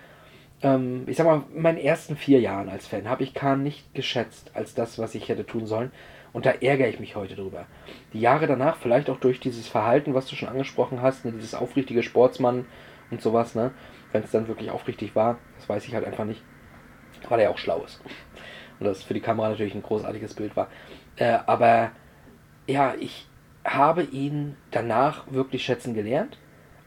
ähm, ich sag mal, in meinen ersten vier Jahren als Fan, habe ich Kahn nicht geschätzt als das, was ich hätte tun sollen. Und da ärgere ich mich heute drüber. Die Jahre danach, vielleicht auch durch dieses Verhalten, was du schon angesprochen hast, ne, dieses aufrichtige Sportsmann und sowas, ne, wenn es dann wirklich aufrichtig war, das weiß ich halt einfach nicht, weil er ja auch schlau ist. Und das für die Kamera natürlich ein großartiges Bild war. Äh, aber ja, ich habe ihn danach wirklich schätzen gelernt.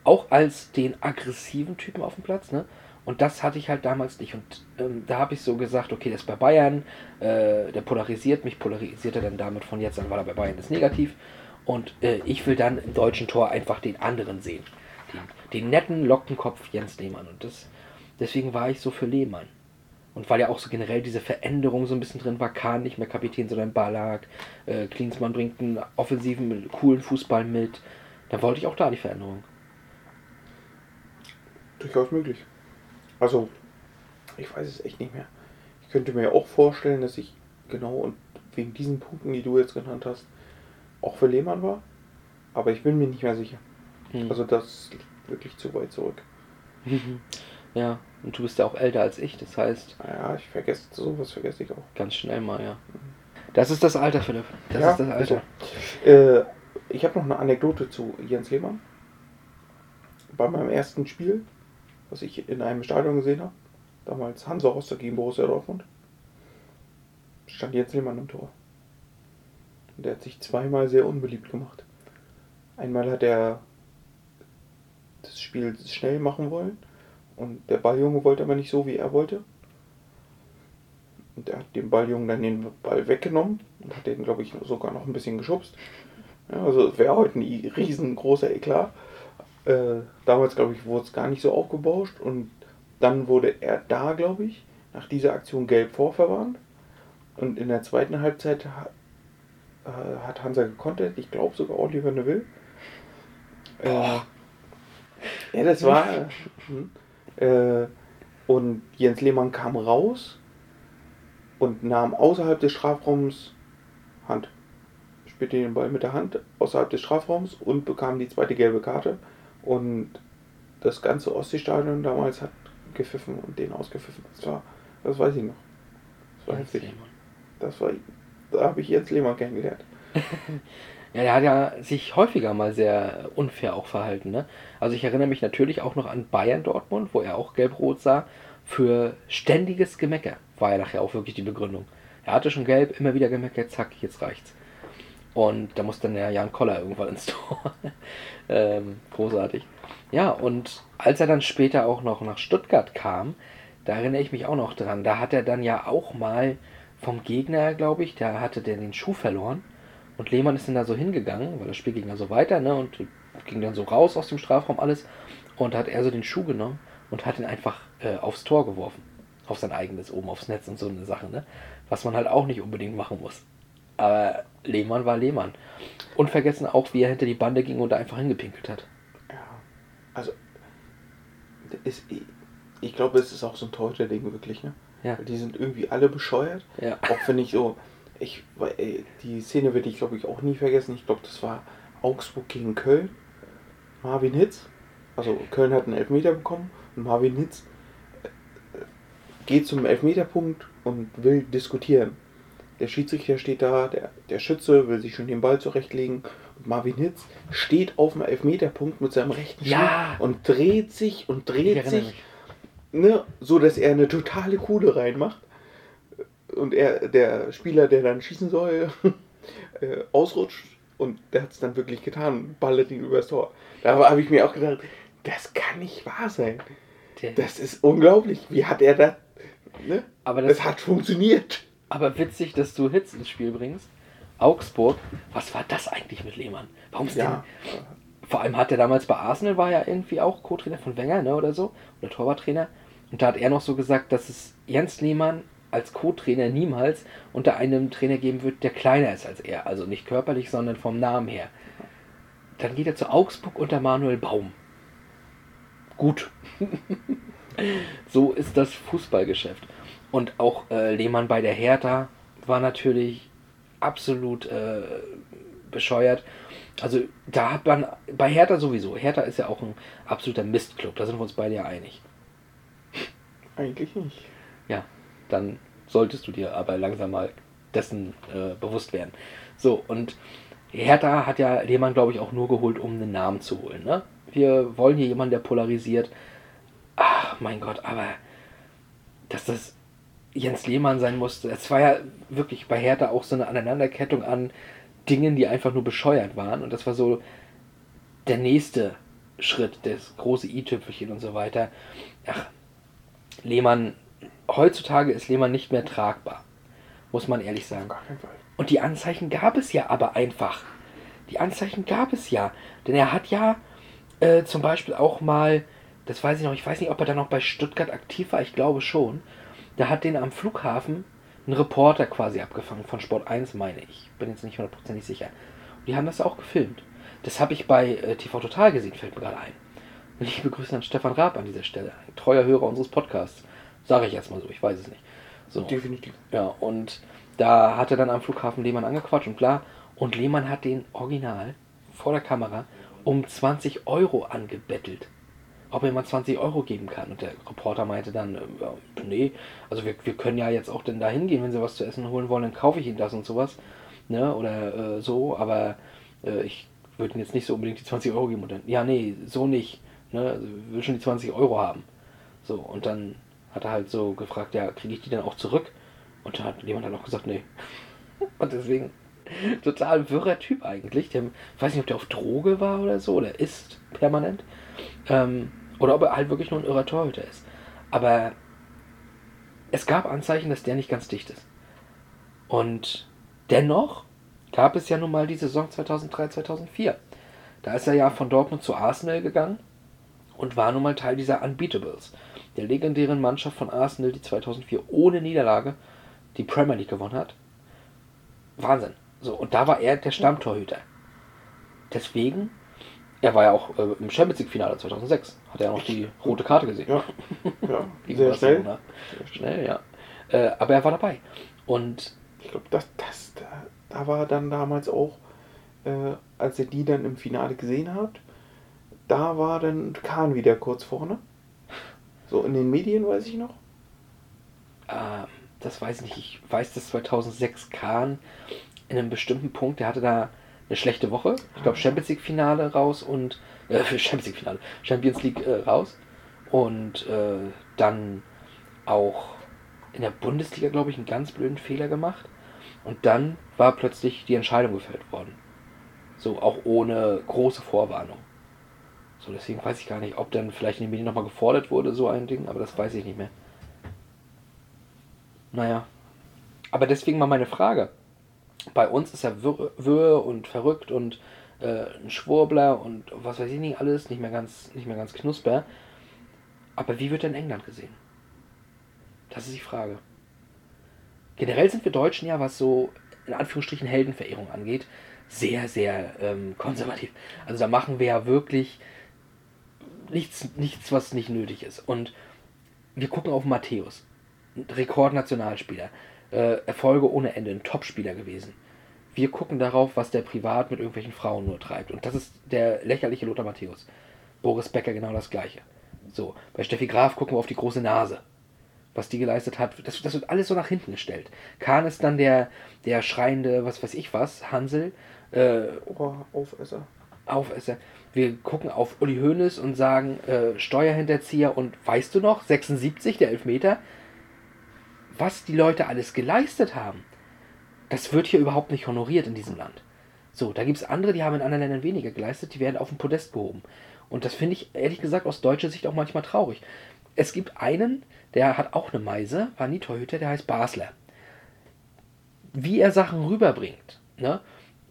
Auch als den aggressiven Typen auf dem Platz, ne? Und das hatte ich halt damals nicht. Und ähm, da habe ich so gesagt, okay, das ist bei Bayern, äh, der polarisiert mich, polarisiert er dann damit von jetzt an, weil er bei Bayern ist negativ. Und äh, ich will dann im deutschen Tor einfach den anderen sehen. Den, den netten Lockenkopf Jens Lehmann. Und das, deswegen war ich so für Lehmann. Und weil ja auch so generell diese Veränderung so ein bisschen drin war, Kahn nicht mehr Kapitän, sondern Ballack, äh, Klinsmann bringt einen offensiven, coolen Fußball mit, dann wollte ich auch da die Veränderung. Durchaus möglich. Also, ich weiß es echt nicht mehr. Ich könnte mir auch vorstellen, dass ich genau und wegen diesen Punkten, die du jetzt genannt hast, auch für Lehmann war. Aber ich bin mir nicht mehr sicher. Hm. Also das liegt wirklich zu weit zurück. ja, und du bist ja auch älter als ich, das heißt, Naja, ich vergesse sowas vergesse ich auch. ganz schnell mal, ja. Das ist das Alter, Philipp. Das Ja, ist das Alter. Äh, ich habe noch eine Anekdote zu Jens Lehmann. Bei meinem ersten Spiel, was ich in einem Stadion gesehen habe, damals Hansa Rostock gegen Borussia Dortmund, stand Jens Lehmann im Tor. Und der hat sich zweimal sehr unbeliebt gemacht. Einmal hat er das Spiel schnell machen wollen und der Balljunge wollte aber nicht so, wie er wollte. Und er hat dem Balljungen dann den Ball weggenommen und hat den, glaube ich, sogar noch ein bisschen geschubst. Ja, also wäre heute ein riesengroßer Eklat. Äh, damals, glaube ich, wurde es gar nicht so aufgebauscht und dann wurde er da, glaube ich, nach dieser Aktion gelb vorverwarnt. Und in der zweiten Halbzeit ha äh, hat Hansa gekontert, ich glaube sogar Oliver Neville. Äh, ja, das war. *laughs* hm. äh, und Jens Lehmann kam raus und nahm außerhalb des Strafraums Hand. Spielte den Ball mit der Hand außerhalb des Strafraums und bekam die zweite gelbe Karte. Und das ganze Ostseestadion damals hat gepfiffen und den ausgepfiffen. Das war, das weiß ich noch. Das war Jens heftig. Lehmann. Das war, da habe ich Jens Lehmann kennengelernt. *laughs* Ja, der hat ja sich häufiger mal sehr unfair auch verhalten. Ne? Also ich erinnere mich natürlich auch noch an Bayern Dortmund, wo er auch gelb-rot sah, für ständiges Gemecker. War ja nachher auch wirklich die Begründung. Er hatte schon gelb, immer wieder gemeckert, zack, jetzt reicht's. Und da muss dann der Jan Koller irgendwann ins *laughs* Tor. ähm, großartig. Ja, und als er dann später auch noch nach Stuttgart kam, da erinnere ich mich auch noch dran, da hat er dann ja auch mal vom Gegner, glaube ich, da hatte der den Schuh verloren. Und Lehmann ist dann da so hingegangen, weil das Spiel ging dann so weiter, ne? Und ging dann so raus aus dem Strafraum alles. Und hat er so den Schuh genommen und hat ihn einfach äh, aufs Tor geworfen. Auf sein eigenes, oben aufs Netz und so eine Sache, ne? Was man halt auch nicht unbedingt machen muss. Aber Lehmann war Lehmann. Und vergessen auch, wie er hinter die Bande ging und da einfach hingepinkelt hat. Ja, also ist, ich, glaube, es ist auch so ein Torhüter-Ding wirklich, ne? Ja. Die sind irgendwie alle bescheuert. Ja. Auch wenn ich so, ich, die Szene werde ich glaube ich auch nie vergessen. Ich glaube, das war Augsburg gegen Köln. Marvin Hitz, also Köln hat einen Elfmeter bekommen und Marvin Hitz äh, geht zum Elfmeterpunkt und will diskutieren. Der Schiedsrichter steht da, der, der Schütze will sich schon den Ball zurechtlegen und Marvin Hitz steht auf dem Elfmeterpunkt mit seinem rechten Ja. Schuh und dreht sich und dreht sich mich. ne, so dass er eine totale Kuhle reinmacht und er der Spieler, der dann schießen soll, *laughs* äh, ausrutscht und der hat es dann wirklich getan ballert ihn übers Tor. Da habe ich mir auch gedacht, das kann nicht wahr sein. Das ist unglaublich. Wie hat er das? Ne? aber das, Das hat funktioniert. Aber witzig, dass du Hits ins Spiel bringst. Augsburg, was war das eigentlich mit Lehmann? Warum ist Ja. der. Vor allem hat er damals bei Arsenal, war ja irgendwie auch Co-Trainer von Wenger, ne, oder so, oder Torwarttrainer. Und da hat er noch so gesagt, dass es Jens Lehmann als Co-Trainer niemals unter einem Trainer geben wird, der kleiner ist als er. Also nicht körperlich, sondern vom Namen her. Dann geht er zu Augsburg unter Manuel Baum. Gut. *laughs* so ist das Fußballgeschäft. Und auch äh, Lehmann bei der Hertha war natürlich absolut äh, bescheuert. Also da hat man bei Hertha sowieso. Hertha ist ja auch ein absoluter Mistclub. Da sind wir uns beide ja einig. Eigentlich nicht. Ja, dann solltest du dir aber langsam mal dessen äh, bewusst werden. So, und Hertha hat ja Lehmann, glaube ich, auch nur geholt, um einen Namen zu holen. Ne? Wir wollen hier jemanden, der polarisiert. Ach, mein Gott, aber dass das Jens Lehmann sein musste, es war ja wirklich bei Hertha auch so eine Aneinanderkettung an Dingen, die einfach nur bescheuert waren. Und das war so der nächste Schritt, das große i-Tüpfelchen und so weiter. Ach, Lehmann, heutzutage ist Lehmann nicht mehr tragbar, muss man ehrlich sagen. Und die Anzeichen gab es ja aber einfach. Die Anzeichen gab es ja. Denn er hat ja äh, zum Beispiel auch mal, das weiß ich noch, ich weiß nicht, ob er dann noch bei Stuttgart aktiv war, ich glaube schon. Da hat den am Flughafen ein Reporter quasi abgefangen von Sport 1, meine ich. Bin jetzt nicht hundertprozentig sicher. Und die haben das auch gefilmt. Das habe ich bei äh, TV Total gesehen, fällt mir gerade ein. Liebe Grüße an Stefan Raab an dieser Stelle. Ein treuer Hörer unseres Podcasts. Sage ich erstmal so, ich weiß es nicht. So. Definitiv. Ja, und da hat er dann am Flughafen Lehmann angequatscht und klar. Und Lehmann hat den original vor der Kamera um 20 Euro angebettelt. Ob er mal 20 Euro geben kann. Und der Reporter meinte dann, äh, nee, also wir, wir können ja jetzt auch denn da hingehen, wenn sie was zu essen holen wollen, dann kaufe ich ihnen das und sowas. Ne? Oder äh, so, aber äh, ich würde ihnen jetzt nicht so unbedingt die 20 Euro geben. Und dann, ja, nee, so nicht. Ne? Also, ich will schon die 20 Euro haben. So, und dann hat er halt so gefragt, ja, kriege ich die dann auch zurück? Und da hat jemand dann auch gesagt, nee. *laughs* Und deswegen, total wirrer Typ eigentlich. Der, weiß nicht, ob der auf Droge war oder so, oder ist permanent. Ähm, oder ob er halt wirklich nur ein irrer Torhüter ist. Aber es gab Anzeichen, dass der nicht ganz dicht ist. Und dennoch gab es ja nun mal die Saison 2003, 2004. Da ist er ja von Dortmund zu Arsenal gegangen und war nun mal Teil dieser Unbeatables, der legendären Mannschaft von Arsenal, die 2004 ohne Niederlage die Premier League gewonnen hat. Wahnsinn. So, und da war er der Stammtorhüter. Deswegen, er war ja auch äh, im Champions League Finale 2006, hat er ja noch die rote Karte gesehen. Ja, *laughs* ja sehr schnell. Barcelona. Schnell, ja. Äh, aber er war dabei. Und Ich glaube, das, das, da, da war dann damals auch, äh, als ihr die dann im Finale gesehen habt, da war dann Kahn wieder kurz vorne. So in den Medien, weiß ich noch. ähm, das weiß ich nicht. Ich weiß, dass 2006 Kahn in einem bestimmten Punkt, der hatte da eine schlechte Woche. Ich glaube, Champions League Finale raus und äh, *laughs* Champions League Finale, Champions League äh, raus und äh, dann auch in der Bundesliga, glaube ich, einen ganz blöden Fehler gemacht. Und dann war plötzlich die Entscheidung gefällt worden. So, auch ohne große Vorwarnung. So, deswegen weiß ich gar nicht, ob dann vielleicht in den Medien nochmal gefordert wurde, so ein Ding, aber das weiß ich nicht mehr. Naja. Aber deswegen mal meine Frage. Bei uns ist er wirr, und verrückt und äh, ein Schwurbler und was weiß ich nicht alles, nicht mehr ganz, nicht mehr ganz knusper. Aber wie wird er in England gesehen? Das ist die Frage. Generell sind wir Deutschen ja, was so in Anführungsstrichen Heldenverehrung angeht, sehr, sehr ähm, konservativ. Also da machen wir ja wirklich nichts, nichts, was nicht nötig ist. Und wir gucken auf Matthäus, Rekordnationalspieler, äh, Erfolge ohne Ende, ein Topspieler gewesen. Wir gucken darauf, was der privat mit irgendwelchen Frauen nur treibt. Und das ist der lächerliche Lothar Matthäus. Boris Becker genau das gleiche. So, bei Steffi Graf gucken wir auf die große Nase. Was die geleistet hat, das, das wird alles so nach hinten gestellt. Kahn ist dann der, der schreiende, was weiß ich was, Hansel, äh, Ohraufesser. Aufesser. Wir gucken auf Uli Hoeneß und sagen, äh, Steuerhinterzieher und weißt du noch, 76, der Elfmeter. Was die Leute alles geleistet haben, das wird hier überhaupt nicht honoriert in diesem Land. So, da gibt es andere, die haben in anderen Ländern weniger geleistet, die werden auf den Podest gehoben. Und das finde ich ehrlich gesagt aus deutscher Sicht auch manchmal traurig. Es gibt einen, der hat auch eine Meise, war nie Torhüter, der heißt Basler. wie er Sachen rüberbringt, ne,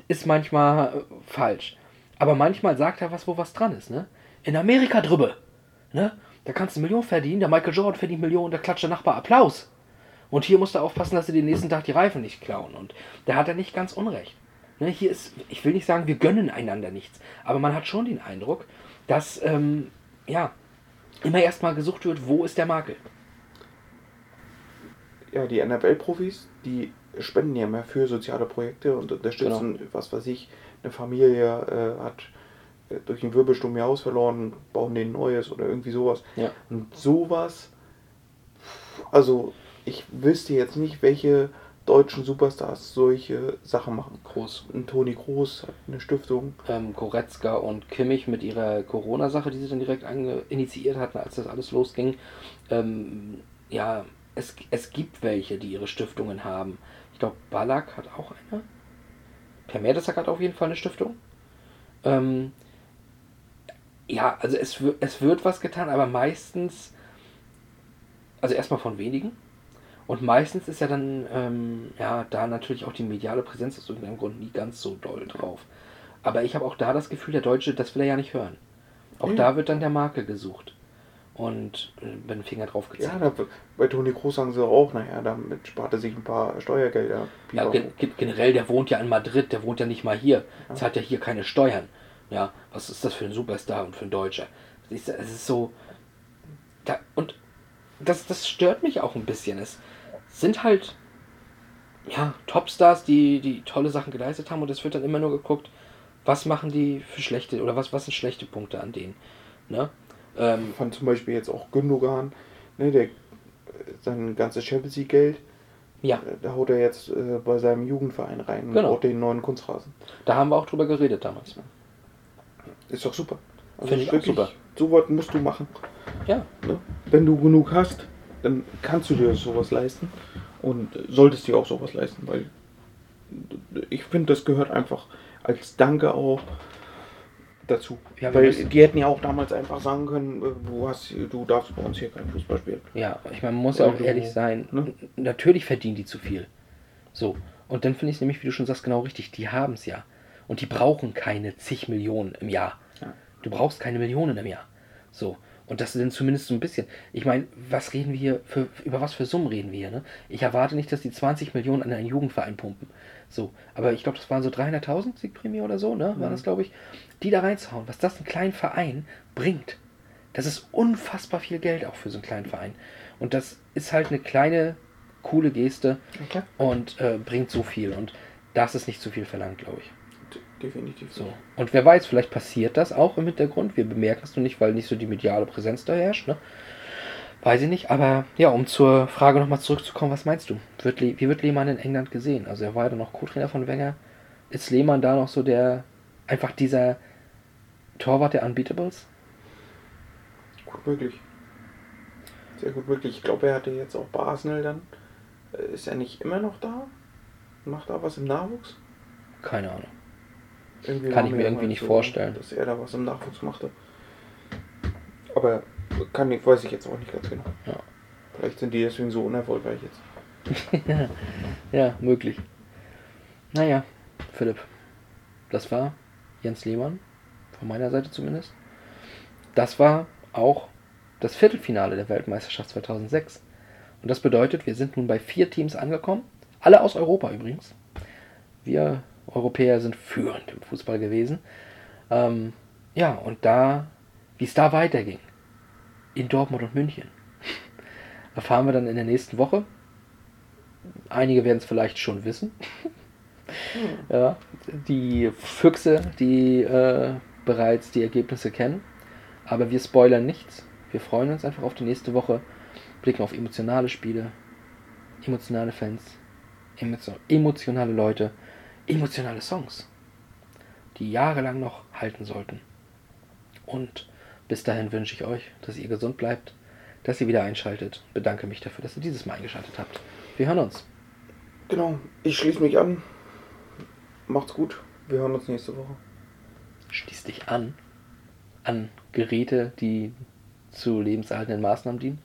ist manchmal äh, falsch. Aber manchmal sagt er was, wo was dran ist. Ne? In Amerika drüber, ne, da kannst du Millionen verdienen, der Michael Jordan verdient Millionen, da klatscht der Nachbar Applaus. Und hier musst du aufpassen, dass sie den nächsten Tag die Reifen nicht klauen. Und da hat er nicht ganz unrecht. Ne, hier ist, ich will nicht sagen, wir gönnen einander nichts, aber man hat schon den Eindruck, dass ähm, ja, immer erstmal gesucht wird, wo ist der Makel. Ja, die NFL-Profis, die spenden ja mehr für soziale Projekte und unterstützen, Genau. was weiß ich, eine Familie äh, hat äh, durch einen Wirbelsturm ihr Haus verloren, bauen denen ein neues oder irgendwie sowas. Ja. Und sowas, also ich wüsste jetzt nicht, welche deutschen Superstars solche Sachen machen. Groß. Ein Toni Groß hat eine Stiftung. ähm, Goretzka und Kimmich mit ihrer Corona-Sache, die sie dann direkt initiiert hatten, als das alles losging. Ähm, ja, es, es gibt welche, die ihre Stiftungen haben. Ich glaube, Ballack hat auch eine. Per Mertesack hat auf jeden Fall eine Stiftung. Ähm, ja, also es, es wird was getan, aber meistens, also erstmal von wenigen. Und meistens ist ja dann, ähm, ja, da natürlich auch die mediale Präsenz aus irgendeinem Grund nie ganz so doll drauf. Aber ich habe auch da das Gefühl, der Deutsche, das will er ja nicht hören. Auch Ja. da wird dann der Makel gesucht. Und äh, mit dem Finger drauf gezeigt. Ja, da, bei Toni Groß sagen sie auch, naja, damit spart er sich ein paar Steuergelder. Ja, gen gen- generell, der wohnt ja in Madrid, der wohnt ja nicht mal hier. Zahlt ja hier keine Steuern. Ja, was ist das für ein Superstar und für ein Deutscher? Es ist, es ist so. Da, und das, das stört mich auch ein bisschen. Es sind halt ja, Topstars, die, die tolle Sachen geleistet haben und es wird dann immer nur geguckt, was machen die für schlechte oder was, was sind schlechte Punkte an denen. Ne? Ähm, fand zum Beispiel jetzt auch Gündogan, ne, der sein ganzes Champions League Geld, ja, äh, da haut er jetzt äh, bei seinem Jugendverein rein und Genau. baut den neuen Kunstrasen. da haben wir auch drüber geredet damals. Ist doch super. Also Finde ich wirklich, super. So was musst du machen. Ja, Ne? Wenn du genug hast, dann kannst du dir sowas leisten und solltest dir auch sowas leisten, weil ich finde, das gehört einfach als Danke auch dazu. Ja, weil die hätten ja auch damals einfach sagen können, äh, du, hast, du darfst bei uns hier kein Fußball spielen. Ja, ich meine, man muss ja auch Also, ehrlich sein. ne? Natürlich verdienen die zu viel. So. Und dann finde ich es nämlich, wie du schon sagst, genau richtig. Die haben es ja. Und die brauchen keine zig Millionen im Jahr. Ja. Du brauchst keine Millionen im Jahr. So. Und das sind zumindest so ein bisschen. Ich meine, was reden wir hier für, über was für Summen reden wir hier, ne? Ich erwarte nicht, dass die 20 Millionen an einen Jugendverein pumpen. So. Aber ich glaube, das waren so 300.000 Siegprämie oder so, ne? War das, glaube ich. Die da reinzuhauen. Was das einen kleinen Verein bringt. Das ist unfassbar viel Geld auch für so einen kleinen Verein. Und das ist halt eine kleine, coole Geste klar. und äh, bringt so viel. Und das ist nicht zu viel verlangt, glaube ich. Definitiv So. Und wer weiß, vielleicht passiert das auch im Hintergrund. Wir bemerken es nur nicht, weil nicht so die mediale Präsenz da herrscht. Ne? Weiß ich nicht. Aber ja, um zur Frage nochmal zurückzukommen, was meinst du? Wird Le wie wird Lehmann in England gesehen? Also er war ja dann noch Co-Trainer von Wenger. Ist Lehmann da noch so der, einfach dieser Torwart der Unbeatables? Gut möglich. Sehr gut möglich. Ich glaube, er hatte jetzt auch bei Arsenal dann. Äh, Ist er nicht immer noch da? Macht da was im Nachwuchs? Keine Ahnung. Irgendwie Kann ich mir irgendwie nicht vorstellen. Dass er da was im Nachwuchs machte. Aber kann ich, weiß ich jetzt auch nicht ganz genau. Ja. Vielleicht sind die deswegen so unerfolgreich jetzt. *laughs* Ja, möglich. Naja, Philipp, das war Jens Lehmann, von meiner Seite zumindest. Das war auch das Viertelfinale der Weltmeisterschaft 2006. Und das bedeutet, wir sind nun bei vier Teams angekommen, alle aus Europa übrigens. Wir Europäer sind führend im Fußball gewesen. Ähm, ja, und da, wie es da weiterging, in Dortmund und München, *laughs* erfahren wir dann in der nächsten Woche. Einige werden es vielleicht schon wissen. ja, die Füchse, die äh, bereits die Ergebnisse kennen. Aber wir spoilern nichts. Wir freuen uns einfach auf die nächste Woche, blicken auf emotionale Spiele, emotionale Fans, emotio emotionale Leute, emotionale Songs, die jahrelang noch halten sollten. Und bis dahin wünsche ich euch, dass ihr gesund bleibt, dass ihr wieder einschaltet. Bedanke mich dafür, dass ihr dieses Mal eingeschaltet habt. Wir hören uns. Genau, ich schließe mich an. Macht's gut. Wir hören uns nächste Woche. Schließ dich an. An Geräte, die zu lebenserhaltenden Maßnahmen dienen.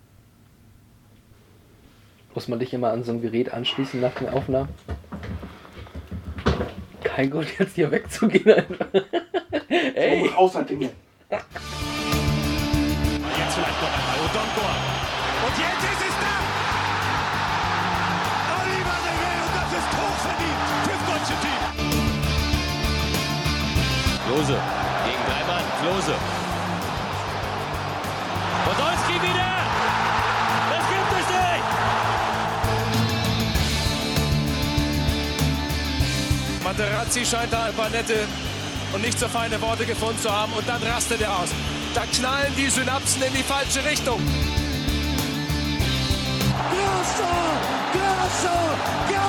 Muss man dich immer an so ein Gerät anschließen nach den Aufnahmen? Kein Grund, jetzt hier wegzugehen einfach. Ey. Raus, halt Dinge. Jetzt vielleicht noch einmal Odonkor. Und jetzt ist es da! Oliver Revel und das ist hochverdient fürs deutsche Team. Klose gegen drei Mann. Klose. Materazzi scheint da ein paar nette und nicht so feine Worte gefunden zu haben und dann rastet er aus. Da knallen die Synapsen in die falsche Richtung. Grosso! Grosso! Grosso!